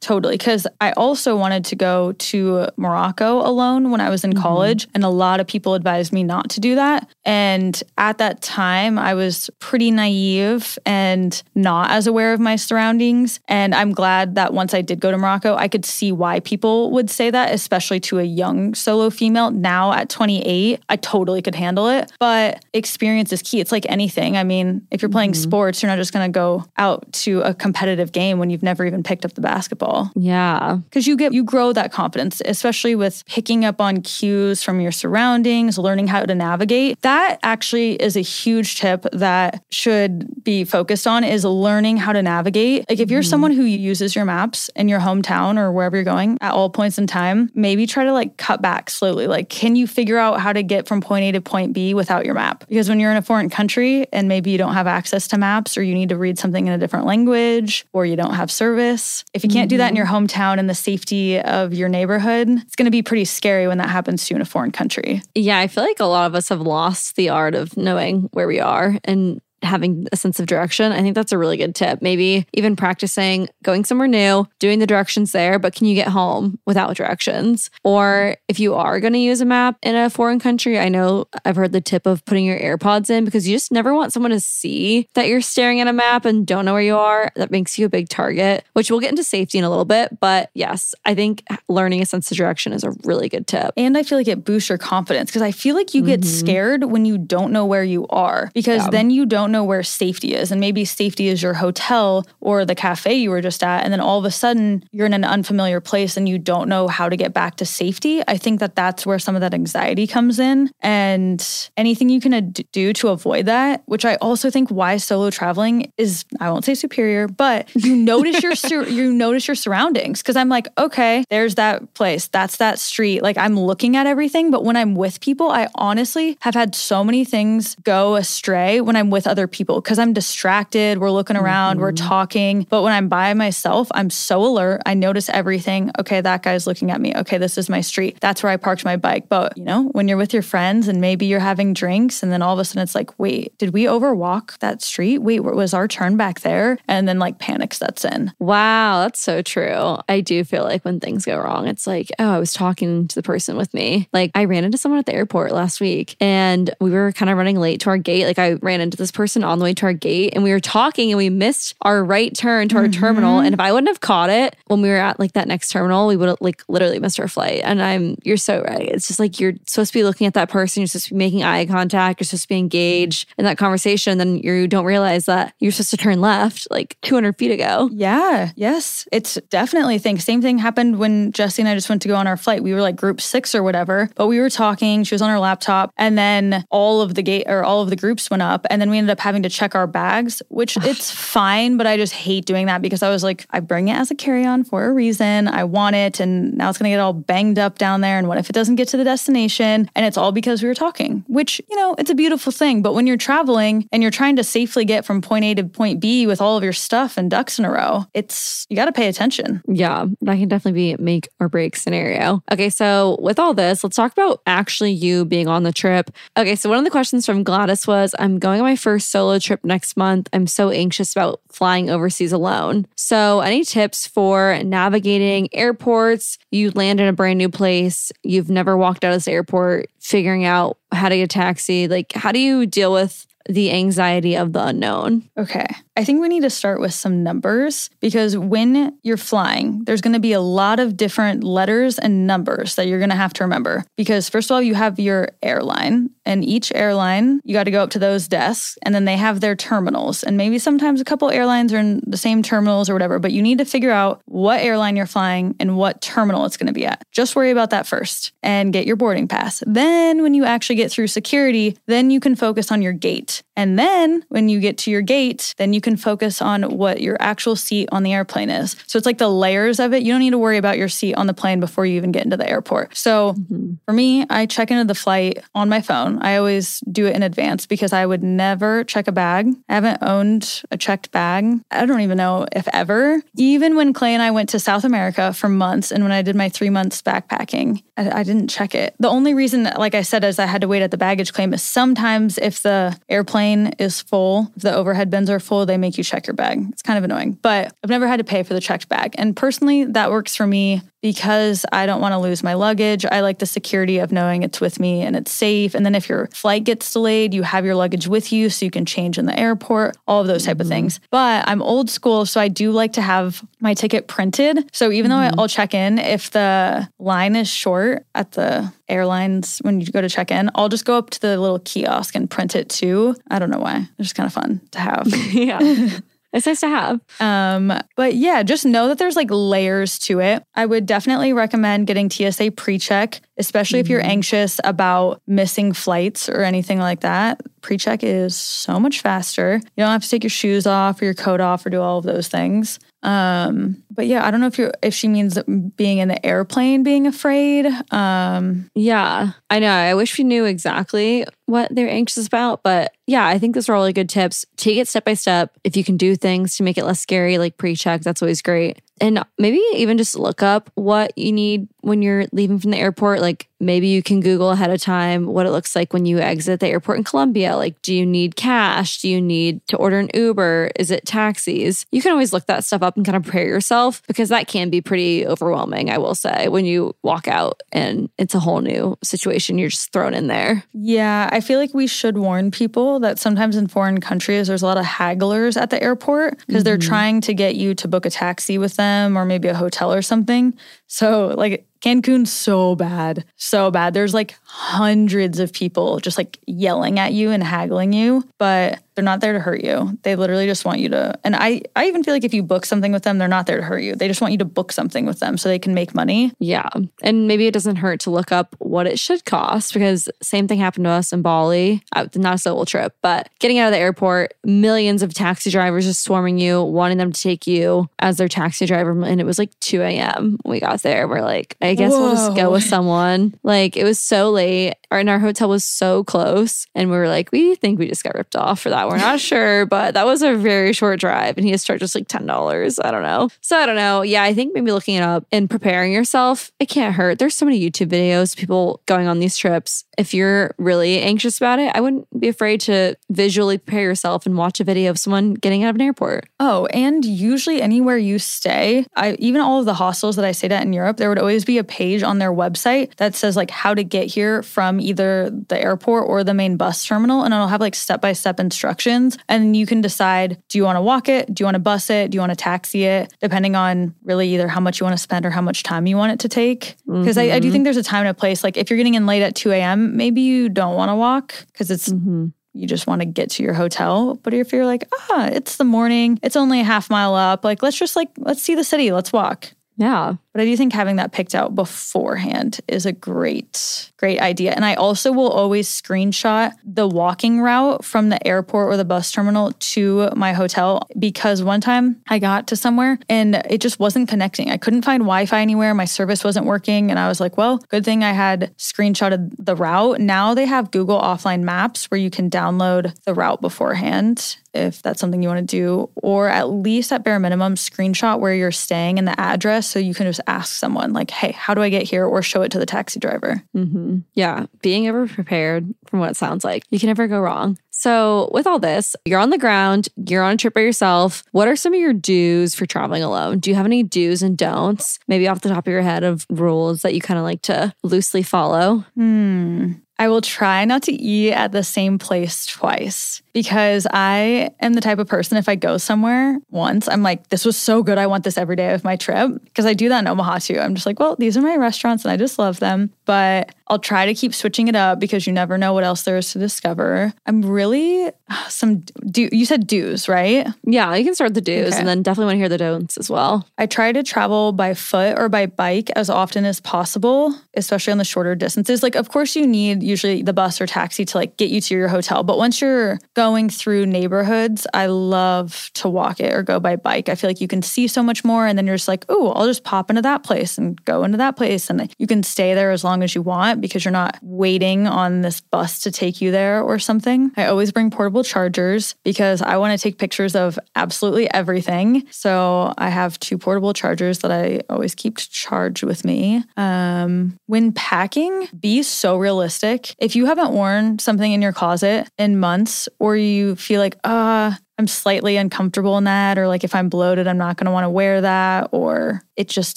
Totally. Because I also wanted to go to Morocco alone when I was in mm-hmm. college. And a lot of people advised me not to do that. And at that time, I was pretty naive and not as aware of my surroundings. And I'm glad that once I did go to Morocco, I could see why people would say that, especially to a young solo female. Now at 28, I totally could handle it. But experience is key. It's like anything. I mean, if you're playing mm-hmm. sports, you're not just going to go out to a competitive game when you've never even picked up the basketball all. Yeah. Because you get, you grow that confidence, especially with picking up on cues from your surroundings, learning how to navigate. That actually is a huge tip that should be focused on is learning how to navigate. Like if you're mm someone who uses your maps in your hometown or wherever you're going at all points in time, maybe try to like cut back slowly. Like, can you figure out how to get from point A to point B without your map? Because when you're in a foreign country and maybe you don't have access to maps or you need to read something in a different language or you don't have service, if you can't mm-hmm. do that in your mm-hmm. hometown and the safety of your neighborhood, it's going to be pretty scary when that happens to you in a foreign country. Yeah, I feel like a lot of us have lost the art of knowing where we are and having a sense of direction, I think that's a really good tip. Maybe even practicing going somewhere new, doing the directions there, but can you get home without directions? Or if you are going to use a map in a foreign country, I know I've heard the tip of putting your AirPods in because you just never want someone to see that you're staring at a map and don't know where you are. That makes you a big target, which we'll get into safety in a little bit. But yes, I think learning a sense of direction is a really good tip. And I feel like it boosts your confidence because I feel like you get Mhm. scared when you don't know where you are because Yeah. then you don't know where safety is. And maybe safety is your hotel or the cafe you were just at. And then all of a sudden you're in an unfamiliar place and you don't know how to get back to safety. I think that that's where some of that anxiety comes in. And anything you can ad- do to avoid that, which I also think why solo traveling is, I won't say superior, but you notice your, sur- you notice your surroundings. Cause I'm like, okay, there's that place. That's that street. Like I'm looking at everything. But when I'm with people, I honestly have had so many things go astray when I'm with other people because I'm distracted. We're looking around, we're mm-hmm. talking. But when I'm by myself, I'm so alert. I notice everything. Okay, that guy's looking at me. Okay, this is my street. That's where I parked my bike. But you know, when you're with your friends and maybe you're having drinks and then all of a sudden it's like, wait, did we overwalk that street? Wait, was our turn back there? And then like panic sets in. Wow, that's so true. I do feel like when things go wrong, it's like, oh, I was talking to the person with me. Like I ran into someone at the airport last week and we were kind of running late to our gate. Like I ran into this person on the way to our gate and we were talking and we missed our right turn to our mm-hmm. terminal. And if I wouldn't have caught it when we were at like that next terminal, we would have like literally missed our flight. And I'm, you're so right. It's just like you're supposed to be looking at that person. You're supposed to be making eye contact. You're supposed to be engaged in that conversation. Then you don't realize that you're supposed to turn left like 200 feet ago. Yeah, yes. It's definitely a thing. Same thing happened when Jesse and I just went to go on our flight. We were like group six or whatever, but we were talking. She was on her laptop, and then all of the gate or all of the groups went up, and then we ended up having to check our bags, which it's fine, but I just hate doing that because I was like, I bring it as a carry on for a reason. I want it, and now it's gonna get all banged up down there. And what if it doesn't get to the destination? And it's all because we were talking, which, you know, it's a beautiful thing. But when you're traveling and you're trying to safely get from point A to point B with all of your stuff and ducks in a row, it's, you gotta pay attention. Yeah, that can definitely be a make or break scenario. Okay, so with all this, let's talk about actually you being on the trip. Okay, so one of the questions from Gladys was I'm going on my first solo trip next month. I'm so anxious about flying overseas alone. So, any tips for navigating airports? You land in a brand new place, you've never walked out of this airport, figuring out how to get a taxi. Like, how do you deal with the anxiety of the unknown? Okay. I think we need to start with some numbers because when you're flying, there's going to be a lot of different letters and numbers that you're going to have to remember. Because, first of all, you have your airline, and each airline, you got to go up to those desks, and then they have their terminals. And maybe sometimes a couple airlines are in the same terminals or whatever, but you need to figure out what airline you're flying and what terminal it's going to be at. Just worry about that first and get your boarding pass. Then, when you actually get through security, then you can focus on your gate. And then when you get to your gate, then you can focus on what your actual seat on the airplane is. So it's like the layers of it. You don't need to worry about your seat on the plane before you even get into the airport. So mm-hmm. for me, I check into the flight on my phone. I always do it in advance because I would never check a bag. I haven't owned a checked bag. I don't even know if ever. Even when Clay and I went to South America for months and when I did my three months backpacking, I, I didn't check it. The only reason, like I said, is I had to wait at the baggage claim is sometimes if the airplane is full, if the overhead bins are full, they make you check your bag. It's kind of annoying, but I've never had to pay for the checked bag. And personally, that works for me because I don't want to lose my luggage. I like the security of knowing it's with me and it's safe. And then if your flight gets delayed, you have your luggage with you so you can change in the airport, all of those type of mm-hmm. things. But I'm old school, so I do like to have my ticket printed. So even though mm-hmm. I'll check in, if the line is short at the airlines when you go to check in, I'll just go up to the little kiosk and print it too. I don't know why. It's just kind of fun to have. yeah. It's nice to have. Um, but yeah, just know that there's like layers to it. I would definitely recommend getting TSA pre-check, especially if you're anxious about missing flights or anything like that. Pre-check is so much faster. You don't have to take your shoes off or your coat off or do all of those things. Um, but yeah, I don't know if you're if she means being in the airplane being afraid. Um, Yeah, I know. I wish we knew exactly what they're anxious about, but yeah, I think those are all really good tips. Take it step by step. If you can do things to make it less scary, like pre check, that's always great. And maybe even just look up what you need when you're leaving from the airport, like maybe you can Google ahead of time what it looks like when you exit the airport in Colombia. Like, do you need cash? Do you need to order an Uber? Is it taxis? You can always look that stuff up and kind of prepare yourself because that can be pretty overwhelming, I will say, when you walk out and it's a whole new situation. You're just thrown in there. Yeah, I feel like we should warn people that sometimes in foreign countries, there's a lot of hagglers at the airport because mm-hmm. they're trying to get you to book a taxi with them or maybe a hotel or something. So, like, Cancun's so bad, so bad. There's like hundreds of people just like yelling at you and haggling you, but they're not there to hurt you. They literally just want you to. And I, I even feel like if you book something with them, they're not there to hurt you. They just want you to book something with them so they can make money. Yeah, and maybe it doesn't hurt to look up what it should cost because same thing happened to us in Bali. Uh, not a solo trip, but getting out of the airport, millions of taxi drivers just swarming you, wanting them to take you as their taxi driver, and it was like 2 a.m. we got there. We're like, I guess Whoa. we'll just go with someone. Like it was so late, and our hotel was so close, and we were like, we think we just got ripped off for that we're not sure, but that was a very short drive and he has charged us like $10. I don't know. So I don't know. Yeah, I think maybe looking it up and preparing yourself, it can't hurt. There's so many YouTube videos, people going on these trips. If you're really anxious about it, I wouldn't be afraid to visually prepare yourself and watch a video of someone getting out of an airport. Oh, and usually anywhere you stay, I even all of the hostels that I stayed at in Europe, there would always be a page on their website that says like how to get here from either the airport or the main bus terminal. And it'll have like step by step instructions and you can decide do you want to walk it? Do you want to bus it? Do you want to taxi it? Depending on really either how much you want to spend or how much time you want it to take. Because mm-hmm. I, I, do mm-hmm. think there's a time and a place. Like if you're getting in late at 2 a.m., maybe you don't want to walk because it's. Mm-hmm you just want to get to your hotel. But if you're like, ah, it's the morning, it's only a half mile up, like let's just like let's see the city, let's walk. Yeah. But I do think having that picked out beforehand is a great, great idea. And I also will always screenshot the walking route from the airport or the bus terminal to my hotel because one time I got to somewhere and it just wasn't connecting. I couldn't find Wi Fi anywhere. My service wasn't working. And I was like, well, good thing I had screenshotted the route. Now they have Google offline maps where you can download the route beforehand if that's something you want to do, or at least at bare minimum, screenshot where you're staying and the address so you can just ask someone, like, hey, how do I get here? Or show it to the taxi driver. Mm-hmm. Yeah. Being ever prepared from what it sounds like, you can never go wrong. So, with all this, you're on the ground, you're on a trip by yourself. What are some of your do's for traveling alone? Do you have any do's and don'ts, maybe off the top of your head, of rules that you kind of like to loosely follow? Hmm. I will try not to eat at the same place twice because I am the type of person, if I go somewhere once, I'm like, this was so good. I want this every day of my trip. Because I do that in Omaha too. I'm just like, well, these are my restaurants and I just love them. But I'll try to keep switching it up because you never know what else there is to discover. I'm really some do you said do's, right? Yeah, you can start the do's okay. and then definitely want to hear the don'ts as well. I try to travel by foot or by bike as often as possible, especially on the shorter distances. Like of course you need usually the bus or taxi to like get you to your hotel, but once you're going through neighborhoods, I love to walk it or go by bike. I feel like you can see so much more and then you're just like, "Oh, I'll just pop into that place and go into that place and you can stay there as long as you want because you're not waiting on this bus to take you there or something. I always bring portable chargers because I want to take pictures of absolutely everything. So I have two portable chargers that I always keep charged with me. Um, when packing, be so realistic. If you haven't worn something in your closet in months or you feel like, ah, uh, I'm slightly uncomfortable in that, or like if I'm bloated, I'm not going to want to wear that, or it just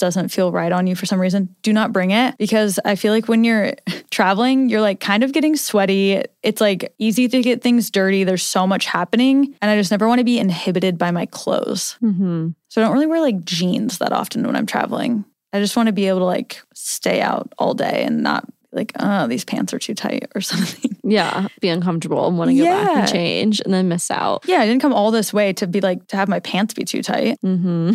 doesn't feel right on you for some reason, do not bring it because I feel like when you're traveling, you're like kind of getting sweaty. It's like easy to get things dirty. There's so much happening, and I just never want to be inhibited by my clothes. Mm-hmm. So I don't really wear like jeans that often when I'm traveling. I just want to be able to like stay out all day and not like, oh, these pants are too tight or something. Yeah, be uncomfortable and want to go yeah. back and change and then miss out. Yeah, I didn't come all this way to be like, to have my pants be too tight. Mm-hmm.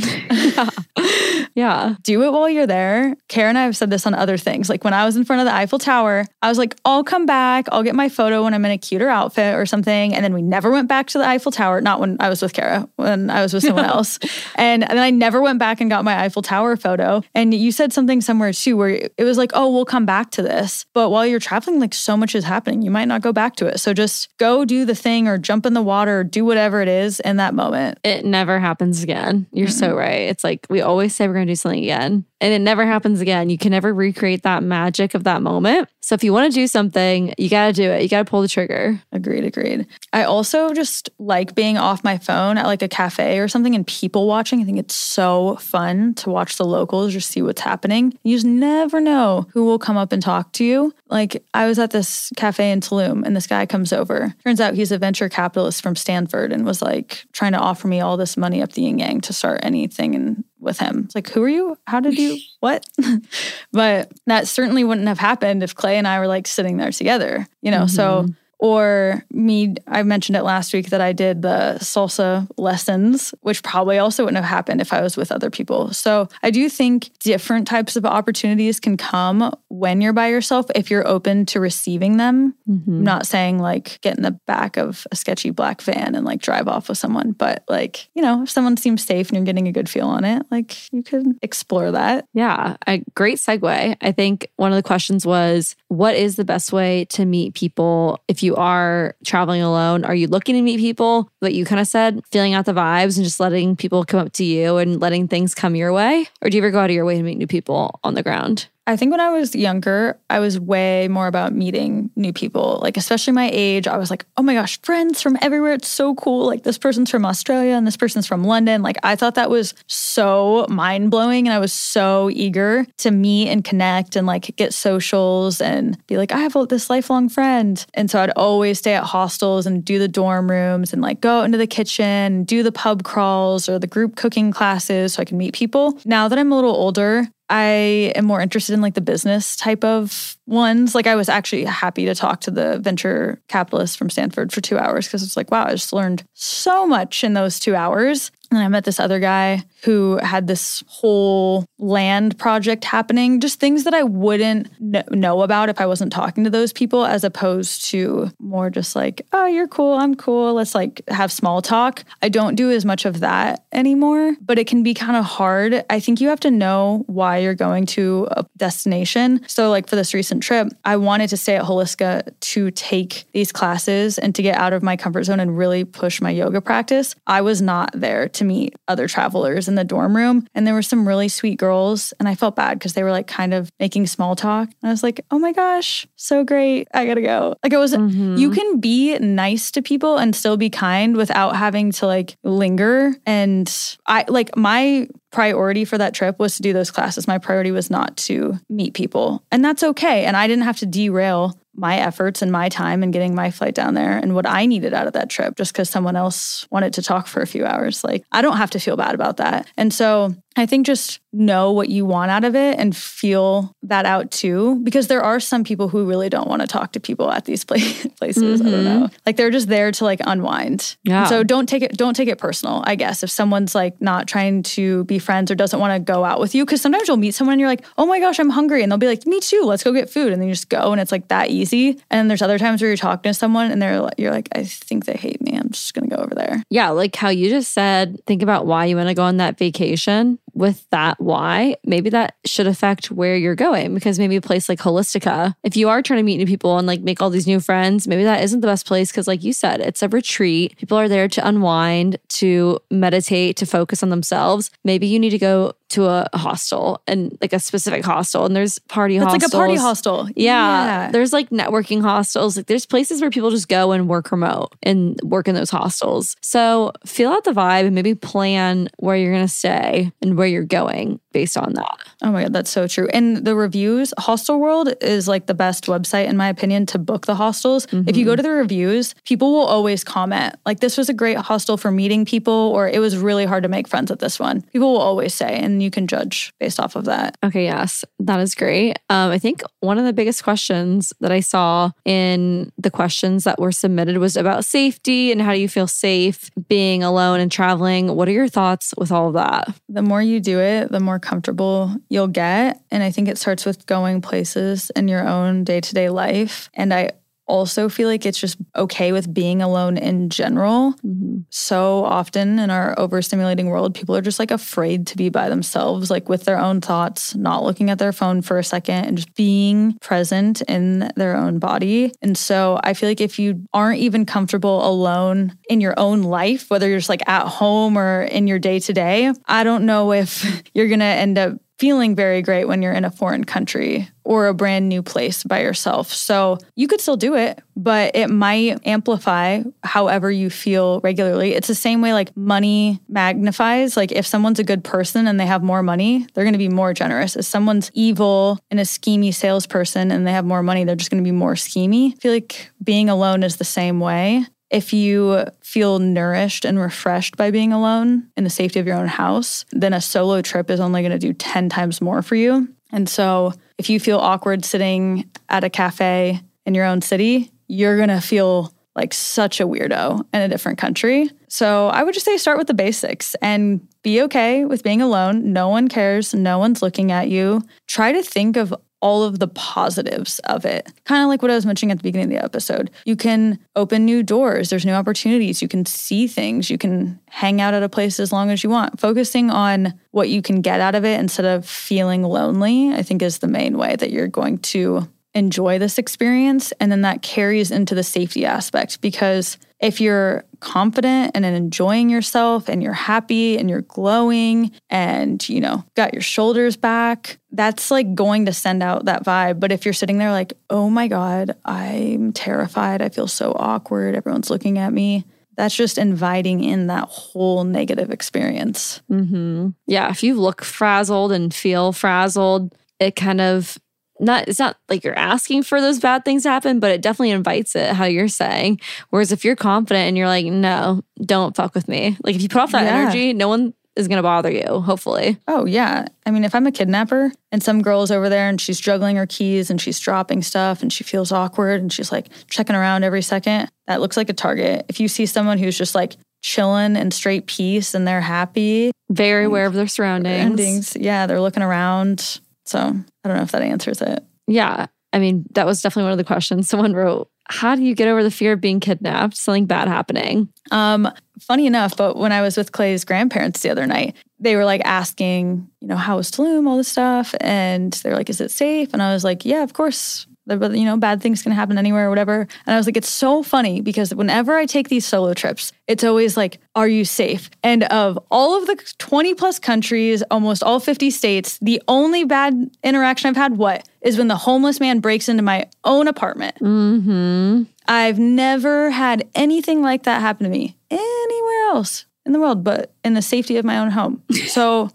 yeah. yeah. Do it while you're there. Kara and I have said this on other things. Like when I was in front of the Eiffel Tower, I was like, I'll come back. I'll get my photo when I'm in a cuter outfit or something. And then we never went back to the Eiffel Tower. Not when I was with Kara, when I was with someone else. And, and then I never went back and got my Eiffel Tower photo. And you said something somewhere too where it was like, oh, we'll come back to this. But while you're traveling, like so much is happening. You might not go back to it. So just go do the thing or jump in the water or do whatever it is in that moment. It never happens again. You're mm-hmm. so right. It's like we always say we're going to do something again. And it never happens again. You can never recreate that magic of that moment. So if you want to do something, you got to do it. You got to pull the trigger. Agreed, agreed. I also just like being off my phone at like a cafe or something and people watching. I think it's so fun to watch the locals just see what's happening. You just never know who will come up and talk to you. Like I was at this cafe in Tulum and this guy comes over. Turns out he's a venture capitalist from Stanford and was like trying to offer me all this money up the yin yang to start anything and with him. It's like, who are you? How did you, what? but that certainly wouldn't have happened if Clay and I were like sitting there together, you know? Mm-hmm. So or me, I mentioned it last week that I did the salsa lessons, which probably also wouldn't have happened if I was with other people. So I do think different types of opportunities can come when you're by yourself if you're open to receiving them. Mm-hmm. I'm not saying like get in the back of a sketchy black van and like drive off with someone, but like, you know, if someone seems safe and you're getting a good feel on it, like you could explore that. Yeah, a great segue. I think one of the questions was what is the best way to meet people if you you are traveling alone, are you looking to meet people? What you kind of said, feeling out the vibes and just letting people come up to you and letting things come your way? Or do you ever go out of your way to meet new people on the ground? I think when I was younger, I was way more about meeting new people. Like, especially my age, I was like, oh my gosh, friends from everywhere. It's so cool. Like, this person's from Australia and this person's from London. Like, I thought that was so mind blowing. And I was so eager to meet and connect and like get socials and be like, I have this lifelong friend. And so I'd always stay at hostels and do the dorm rooms and like go into the kitchen, do the pub crawls or the group cooking classes so I can meet people. Now that I'm a little older, I am more interested in like the business type of ones. Like I was actually happy to talk to the venture capitalist from Stanford for two hours because it's like, wow, I just learned so much in those two hours. And I met this other guy who had this whole land project happening, just things that I wouldn't know about if I wasn't talking to those people, as opposed to more just like, oh, you're cool, I'm cool, let's like have small talk. I don't do as much of that anymore, but it can be kind of hard. I think you have to know why you're going to a destination. So, like for this recent trip, I wanted to stay at Holistika to take these classes and to get out of my comfort zone and really push my yoga practice. I was not there to meet other travelers in the dorm room. And there were some really sweet girls. And I felt bad because they were like kind of making small talk. And I was like, oh my gosh, so great. I gotta go. Like, it was, mm-hmm. you can be nice to people and still be kind without having to like linger. And I like my priority for that trip was to do those classes. My priority was not to meet people. And that's okay. And I didn't have to derail my efforts and my time and getting my flight down there and what I needed out of that trip just because someone else wanted to talk for a few hours. Like, I don't have to feel bad about that. And so I think just know what you want out of it and feel that out too, because there are some people who really don't want to talk to people at these places. Mm-hmm. I don't know, mm-hmm. like they're just there to like unwind. Yeah. so don't take it don't take it personal. I guess if someone's like not trying to be friends or doesn't want to go out with you, because sometimes you'll meet someone and you're like, oh my gosh, I'm hungry, and they'll be like, me too. Let's go get food, and then you just go, and it's like that easy. And then there's other times where you're talking to someone and they're you're like, I think they hate me. I'm just gonna go over there. Yeah, like how you just said. Think about why you want to go on that vacation with that why, maybe that should affect where you're going because maybe a place like Holistika, if you are trying to meet new people and like make all these new friends, maybe that isn't the best place because, like you said, it's a retreat. People are there to unwind, to meditate, to focus on themselves. Maybe you need to go to a hostel and like a specific hostel and there's party That's hostels. like a party hostel. Yeah, yeah. There's like networking hostels. Like there's places where people just go and work remote and work in those hostels. So feel out the vibe and maybe plan where you're going to stay and where you're going based on that. Oh my God, that's so true. And the reviews, Hostel World is like the best website, in my opinion, to book the hostels. Mm-hmm. If you go mm-hmm. to the reviews, people will always comment, like, this was a great hostel for meeting people, or it was really hard to make friends at this one. People will always say, and you can judge based off of that. Okay, yes, that is great. Um, I think one of the biggest questions that I saw in the questions that were submitted was about safety and how do you feel safe being alone and traveling? What are your thoughts with all of that? The more you do it, the more comfortable you'll get. And I think it starts with going places in your own day to day life. And I also feel like it's just okay with being alone in general. Mhm. So often in our overstimulating world, people are just like afraid to be by themselves, like with their own thoughts, not looking at their phone for a second and just being present in their own body. And so I feel like if you aren't even comfortable alone in your own life, whether you're just like at home or in your day to day, I don't know if you're going to end up feeling very great when you're in a foreign country or a brand new place by yourself. So you could still do it, but it might amplify however you feel regularly. It's the same way like money magnifies. Like if someone's a good person and they have more money, they're going to be more generous. If someone's evil and a schemy salesperson and they have more money, they're just going to be more schemy. I feel like being alone is the same way if you feel nourished and refreshed by being alone in the safety of your own house, then a solo trip is only going to do 10 times more for you. And so, if you feel awkward sitting at a cafe in your own city, you're going to feel like such a weirdo in a different country. So, I would just say start with the basics and be okay with being alone. No one cares, no one's looking at you. Try to think of all of the positives of it. Kind of like what I was mentioning at the beginning of the episode. You can open new doors, there's new opportunities, you can see things, you can hang out at a place as long as you want. Focusing on what you can get out of it instead of feeling lonely, I think is the main way that you're going to enjoy this experience. And then that carries into the safety aspect because if you're confident and enjoying yourself and you're happy and you're glowing and you know got your shoulders back that's like going to send out that vibe. But if you're sitting there like oh my god i'm terrified. I feel so awkward. Everyone's looking at me that's just inviting in that whole negative experience. Hmm Yeah, if you look frazzled and feel frazzled, it kind of not it's not like you're asking for those bad things to happen, but it definitely invites it, how you're saying. Whereas if you're confident and you're like, no, don't fuck with me. Like if you put off that Yeah. energy, no one is gonna bother you, hopefully. Oh, yeah. I mean, if I'm a kidnapper and some girl's over there and she's juggling her keys and she's dropping stuff and she feels awkward and she's like checking around every second, that looks like a target. If you see someone who's just like chilling in straight peace and they're happy, Very aware of their surroundings. endings, yeah, they're looking around. So I don't know if that answers it. Yeah. I mean, that was definitely one of the questions. Someone wrote, How do you get over the fear of being kidnapped? Something bad happening. Um, funny enough, but when I was with Clay's grandparents the other night, they were like asking, you know, how was Tulum, all this stuff, and they're like, "Is it safe?" And I was like, "Yeah, of course." But you know, bad things can happen anywhere or whatever. And I was like, it's so funny because whenever I take these solo trips, it's always like, are you safe? And of all of the 20 plus countries, almost all 50 states, the only bad interaction I've had, what, is when the homeless man breaks into my own apartment. Mm-hmm. I've never had anything like that happen to me anywhere else in the world, but in the safety of my own home. So,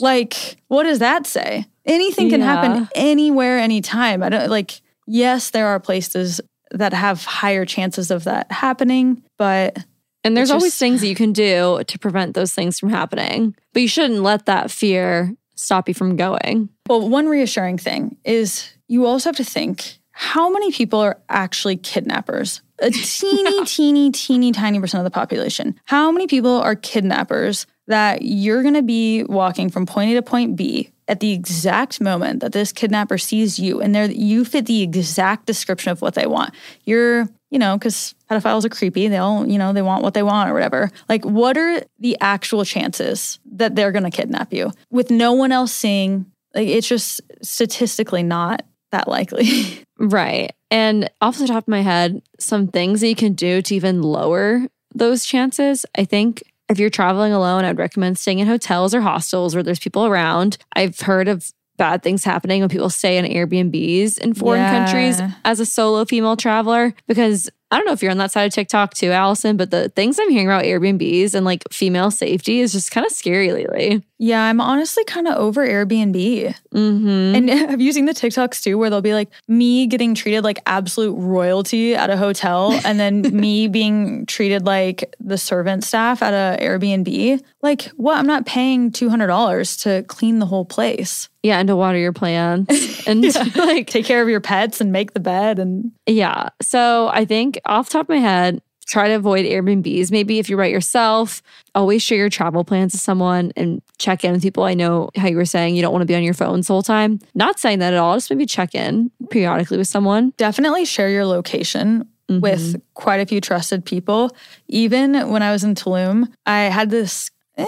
like, what does that say? Anything can Yeah. happen anywhere, anytime. I don't like, yes, there are places that have higher chances of that happening, but And there's It's always things that you can do to prevent those things from happening. But you shouldn't let that fear stop you from going. Well, one reassuring thing is you also have to think how many people are actually kidnappers? A teeny, teeny, teeny, tiny percent of the population. How many people are kidnappers that you're going to be walking from point A to point B at the exact moment that this kidnapper sees you and there you fit the exact description of what they want? You're you know, because pedophiles are creepy. They'll, you know, they want what they want or whatever. Like, what are the actual chances that they're going to kidnap you with no one else seeing? Like, it's just statistically not that likely. Right. And off the top of my head, some things that you can do to even lower those chances. I think if you're traveling alone, I'd recommend staying in hotels or hostels where there's people around. I've heard of bad things happening when people stay in Airbnbs in foreign Yeah. countries as a solo female traveler because I don't know if you're on that side of TikTok too, Allison, but the things I'm hearing about Airbnbs and like female safety is just kind of scary lately. yeah, I'm honestly kind of over Airbnb. Mm-hmm. And have you seen the TikToks too, where they'll be like me getting treated like absolute royalty at a hotel, and then me being treated like the servant staff at a Airbnb? Like, what? I'm not paying two hundred dollars to clean the whole place. Yeah, and to water your plants and like Take care of your pets and make the bed and Yeah. So I think off the top of my head, try to avoid Airbnbs. Maybe if you write yourself, always share your travel plans with someone and check in with people. I know how you were saying you don't want to be on your phones the whole time. Not saying that at all, just maybe check in periodically with someone. Definitely share your location Mm-hmm. with quite a few trusted people. Even when I was in Tulum, I had this eh,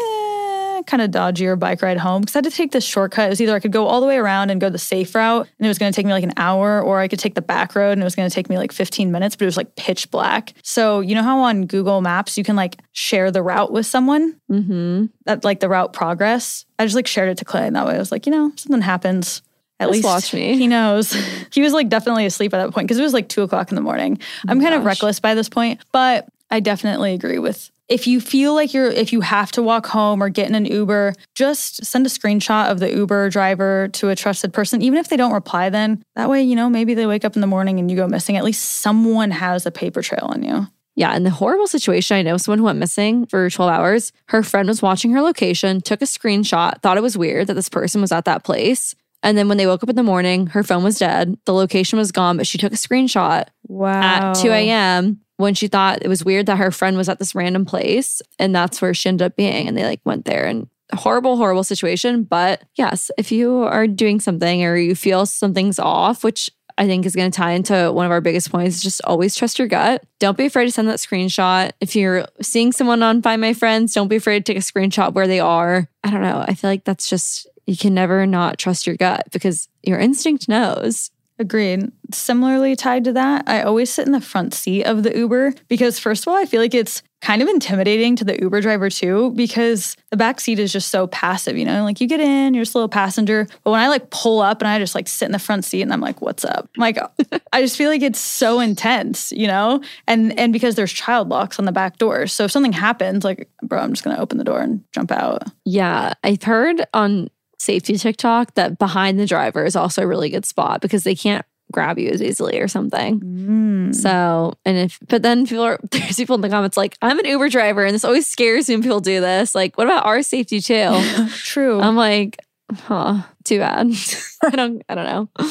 kind of dodgier bike ride home because I had to take this shortcut. It was either I could go all the way around and go the safe route and it was going to take me like an hour, or I could take the back road and it was going to take me like 15 minutes, but it was like pitch black. So, you know how on Google Maps you can like share the route with someone? Mm-hmm. That like the route progress. I just like shared it to Clay and that way I was like, you know, something happens. At Just least watch me. he knows. he was like definitely asleep at that point because it was like two o'clock in the morning. I'm kind of reckless by this point, but I definitely agree with if you feel like you're if you have to walk home or get in an Uber, just send a screenshot of the Uber driver to a trusted person, even if they don't reply then. That way, you know, maybe they wake up in the morning and you go missing. At least someone has a paper trail on you. Yeah, in the horrible situation, I know someone who went missing for 12 hours. Her friend was watching her location, took a screenshot, thought it was weird that this person was at that place. And then when they woke up in the morning, her phone was dead. The location was gone, but she took a screenshot Wow. at 2 a.m. when she thought it was weird that her friend was at this random place. And that's where she ended up being. And they like went there and horrible, horrible situation. But yes, if you are doing something or you feel something's off, which I think is going to tie into one of our biggest points. Just always trust your gut. Don't be afraid to send that screenshot. If you're seeing someone on Find My Friends, don't be afraid to take a screenshot where they are. I don't know. I feel like that's just, you can never not trust your gut because your instinct knows. Agreed. Similarly tied to that, I always sit in the front seat of the Uber because, first of all, I feel like it's kind of intimidating to the Uber driver too because the back seat is just so passive, you know? Like you get in, you're just a little passenger. But when I like pull up and I just like sit in the front seat and I'm like, what's up? I'm like, I just feel like it's so intense, you know? And and because there's child locks on the back door. So if something happens, like, bro, I'm just gonna open the door and jump out. Yeah. I've heard on safety TikTok that behind the driver is also a really good spot because they can't grab you as easily or something. Mm. So, and if, but then people are, there's people in the comments like, I'm an Uber driver and this always scares me when people do this. Like, what about our safety too? True. I'm like, huh, too bad. I don't, I don't know.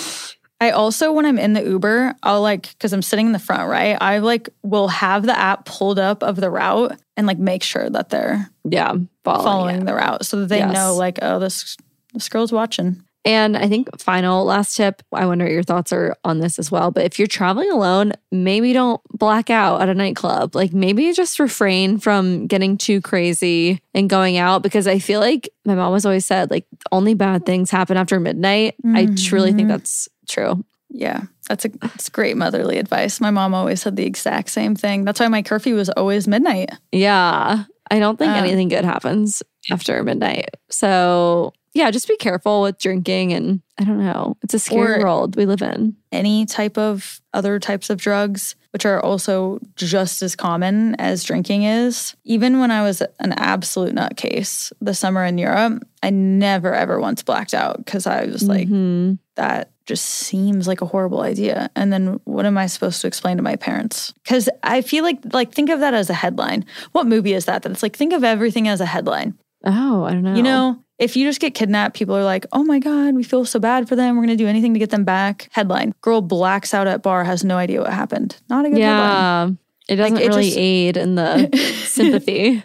I also, when I'm in the Uber, I'll like, cause I'm sitting in the front, right? I like will have the app pulled up of the route and like make sure that they're Yeah. Following, following the route so that they Yes. know, like, oh, this this girl's watching. And I think final last tip, I wonder what your thoughts are on this as well. But if you're traveling alone, maybe don't black out at a nightclub. Like maybe just refrain from getting too crazy and going out because I feel like my mom has always said like only bad things happen after midnight. I truly think that's true. Yeah, that's a it's great motherly advice. My mom always said the exact same thing. That's why my curfew was always midnight. Yeah. I don't think Um, anything good happens after midnight. So yeah, just be careful with drinking and I don't know. It's a scary Or- world we live in. Any type of other types of drugs, which are also just as common as drinking is. Even when I was an absolute nutcase the summer in Europe, I never ever once blacked out because I was like, Mhm. that just seems like a horrible idea. And then what am I supposed to explain to my parents? Because I feel like like think of that as a headline. What movie is that? That it's like think of everything as a headline. Oh, I don't know. You know, if you just get kidnapped, people are like, "Oh my god, we feel so bad for them. We're gonna do anything to get them back." Headline: Girl blacks out at bar, has no idea what happened. Not a good headline. Yeah. It doesn't it really just- aid in the sympathy.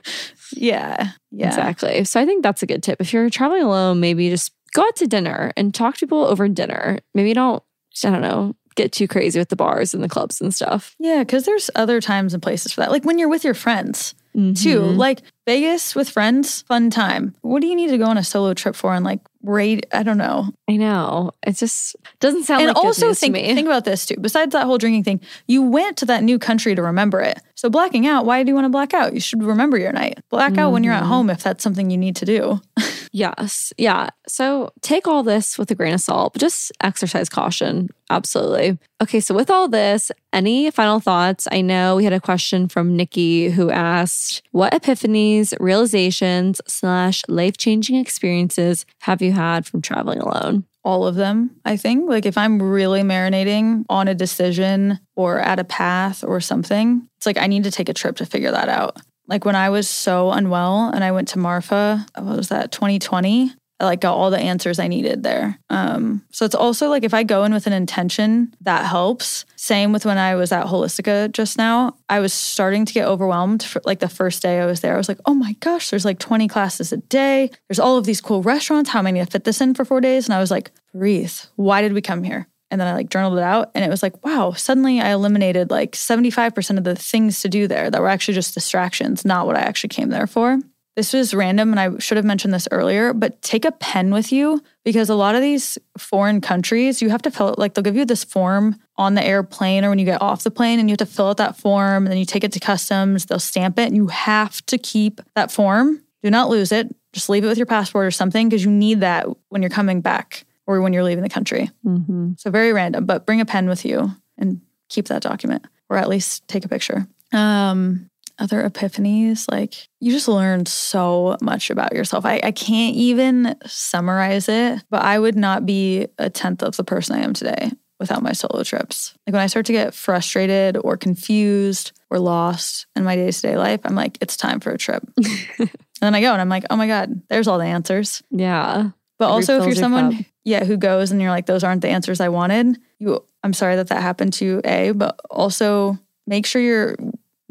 Yeah, yeah. Exactly. So I think that's a good tip. If you're traveling alone, maybe just go out to dinner and talk to people over dinner. Maybe don't, I don't know, get too crazy with the bars and the clubs and stuff. Yeah, because there's other times and places for that. Like when you're with your friends too. Mhm. Like Vegas with friends, fun time. What do you need to go on a solo trip for and like rate? I don't know. I know. It just doesn't sound and like also news think to me. think about this too. Besides that whole drinking thing, you went to that new country to remember it. So blacking out, why do you want to black out? You should remember your night. Black out when you're at Mhm. home if that's something you need to do. Yes. Yeah. So take all this with a grain of salt, but just exercise caution. Absolutely. Okay. So, with all this, any final thoughts? I know we had a question from Nikki who asked, What epiphanies, realizations, slash life changing experiences have you had from traveling alone? All of them, I think. Like if I'm really marinating on a decision or at a path or something, it's like I need to take a trip to figure that out. Like when I was so unwell and I went to Marfa, what was that, 2020? Like got all the answers I needed there. Um, so it's also like if I go in with an intention, that helps. Same with when I was at Holistika just now. I was starting to get overwhelmed for like the first day I was there. I was like, oh my gosh, there's like 20 classes a day. There's all of these cool restaurants. How am I going to fit this in for four days? And I was like, breathe. Why did we come here? And then I like journaled it out and it was like, wow, suddenly I eliminated like 75% of the things to do there that were actually just distractions, not what I actually came there for. This was random and I should have mentioned this earlier, but take a pen with you because a lot of these foreign countries, you have to fill it like they'll give you this form on the airplane or when you get off the plane and you have to fill out that form and then you take it to customs, they'll stamp it and you have to keep that form. Do not lose it. Just leave it with your passport or something because you need that when you're coming back or when you're leaving the country. Mm-hmm. So very random, but bring a pen with you and keep that document or at least take a picture. Um, other epiphanies, like you just learn so much about yourself. I, I can't even summarize it, but I would not be a tenth of the person I am today without my solo trips. Like when I start to get frustrated or confused or lost in my day to day life, I'm like, it's time for a trip. and then I go and I'm like, oh my God, there's all the answers. Yeah. But also, if you're someone, cup. yeah, who goes and you're like, those aren't the answers I wanted. You, I'm sorry that that happened to you, a, but also make sure you're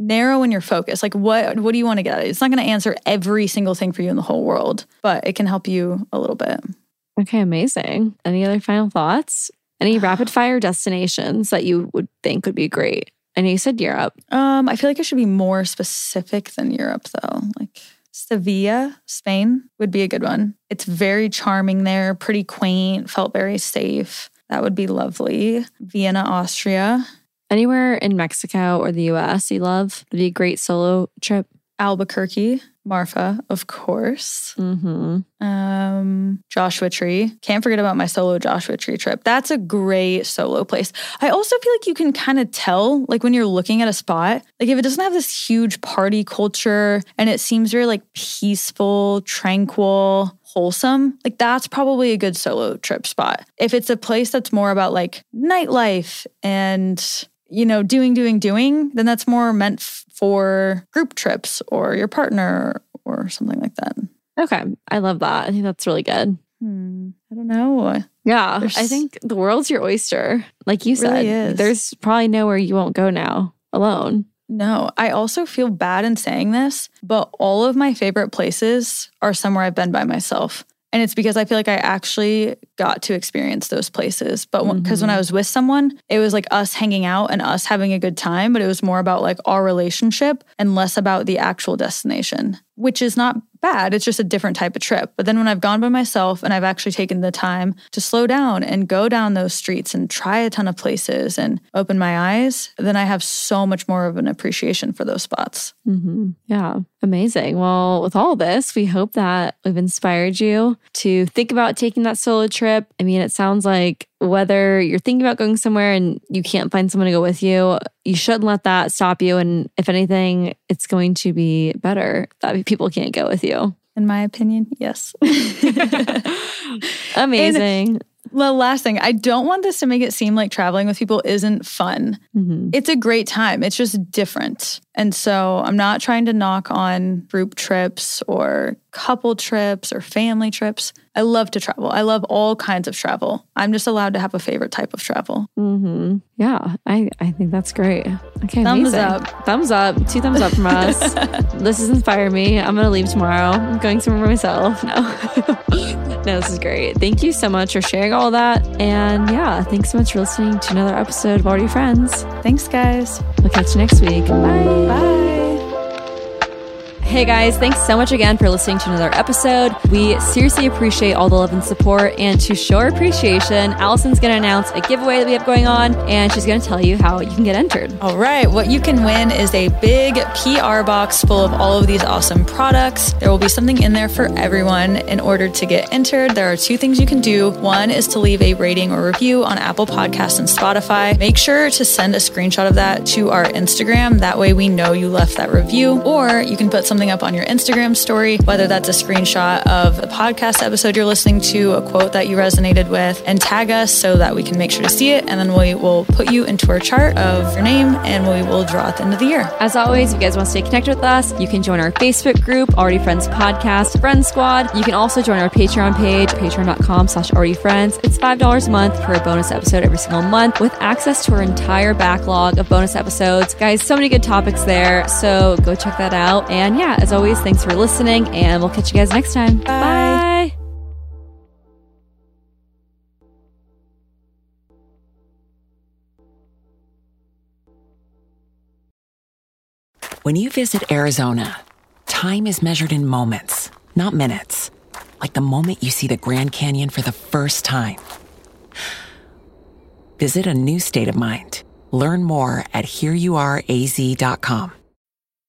narrow in your focus. Like, what what do you want to get? It's not going to answer every single thing for you in the whole world, but it can help you a little bit. Okay, amazing. Any other final thoughts? Any rapid fire destinations that you would think would be great? I know you said Europe. Um, I feel like I should be more specific than Europe, though. Like Sevilla, Spain would be a good one. It's very charming there, pretty quaint, felt very safe. That would be lovely. Vienna, Austria. Anywhere in Mexico or the US you love would be a great solo trip. Albuquerque, Marfa, of course. Mm-hmm. Um, Joshua Tree. Can't forget about my solo Joshua Tree trip. That's a great solo place. I also feel like you can kind of tell, like when you're looking at a spot, like if it doesn't have this huge party culture and it seems very like peaceful, tranquil, wholesome, like that's probably a good solo trip spot. If it's a place that's more about like nightlife and you know, doing, doing, doing, then that's more meant f- for group trips or your partner or something like that. Okay. I love that. I think that's really good. Hmm, I don't know. Yeah. There's- I think the world's your oyster. Like you really said, is. there's probably nowhere you won't go now alone. No, I also feel bad in saying this, but all of my favorite places are somewhere I've been by myself. And it's because I feel like I actually got to experience those places. But because when I was with someone, it was like us hanging out and us having a good time, but it was more about like our relationship and less about the actual destination, which is not bad. It's just a different type of trip. But then when I've gone by myself and I've actually taken the time to slow down and go down those streets and try a ton of places and open my eyes, then I have so much more of an appreciation for those spots. hmm Yeah, amazing. Well, with all this, we hope that we've inspired you to think about taking that solo trip. I mean, it sounds like whether you're thinking about going somewhere and you can't find someone to go with you, you shouldn't let that stop you. And if anything, it's going to be better that people can't go with you. In my opinion, yes. Amazing. The last thing, I don't want this to make it seem like traveling with people isn't fun. Mhm. It's a great time, it's just different. And so I'm not trying to knock on group trips or couple trips or family trips. I love to travel. I love all kinds of travel. I'm just allowed to have a favorite type of travel. hmm Yeah, I, I think that's great. Okay, Thumbs amazing. up. Thumbs up. Two thumbs up from us. this has inspired me. I'm going to leave tomorrow. I'm going somewhere myself. No. no, this is great. Thank you so much for sharing all that. And yeah, thanks so much for listening to another episode of Already Friends. Thanks, guys. We'll catch you next week. Bye. Bye. Hey guys, thanks so much again for listening to another episode. We seriously appreciate all the love and support. And to show our appreciation, Allison's going to announce a giveaway that we have going on, and she's going to tell you how you can get entered. All right, what you can win is a big PR box full of all of these awesome products. There will be something in there for everyone. In order to get entered, there are two things you can do. One is to leave a rating or review on Apple Podcasts and Spotify. Make sure to send a screenshot of that to our Instagram. That way we know you left that review. Or you can put something up on your Instagram story, whether that's a screenshot of a podcast episode you're listening to, a quote that you resonated with, and tag us so that we can make sure to see it. And then we will put you into our chart of your name and we will draw at the end of the year. As always, if you guys want to stay connected with us, you can join our Facebook group, Already Friends Podcast, Friend Squad. You can also join our Patreon page, patreon.com slash already friends. It's $5 a month for a bonus episode every single month with access to our entire backlog of bonus episodes. Guys, so many good topics there. So go check that out. And yeah, as always, thanks for listening, and we'll catch you guys next time. Bye. When you visit Arizona, time is measured in moments, not minutes. Like the moment you see the Grand Canyon for the first time. Visit a new state of mind. Learn more at hereyouareaz.com.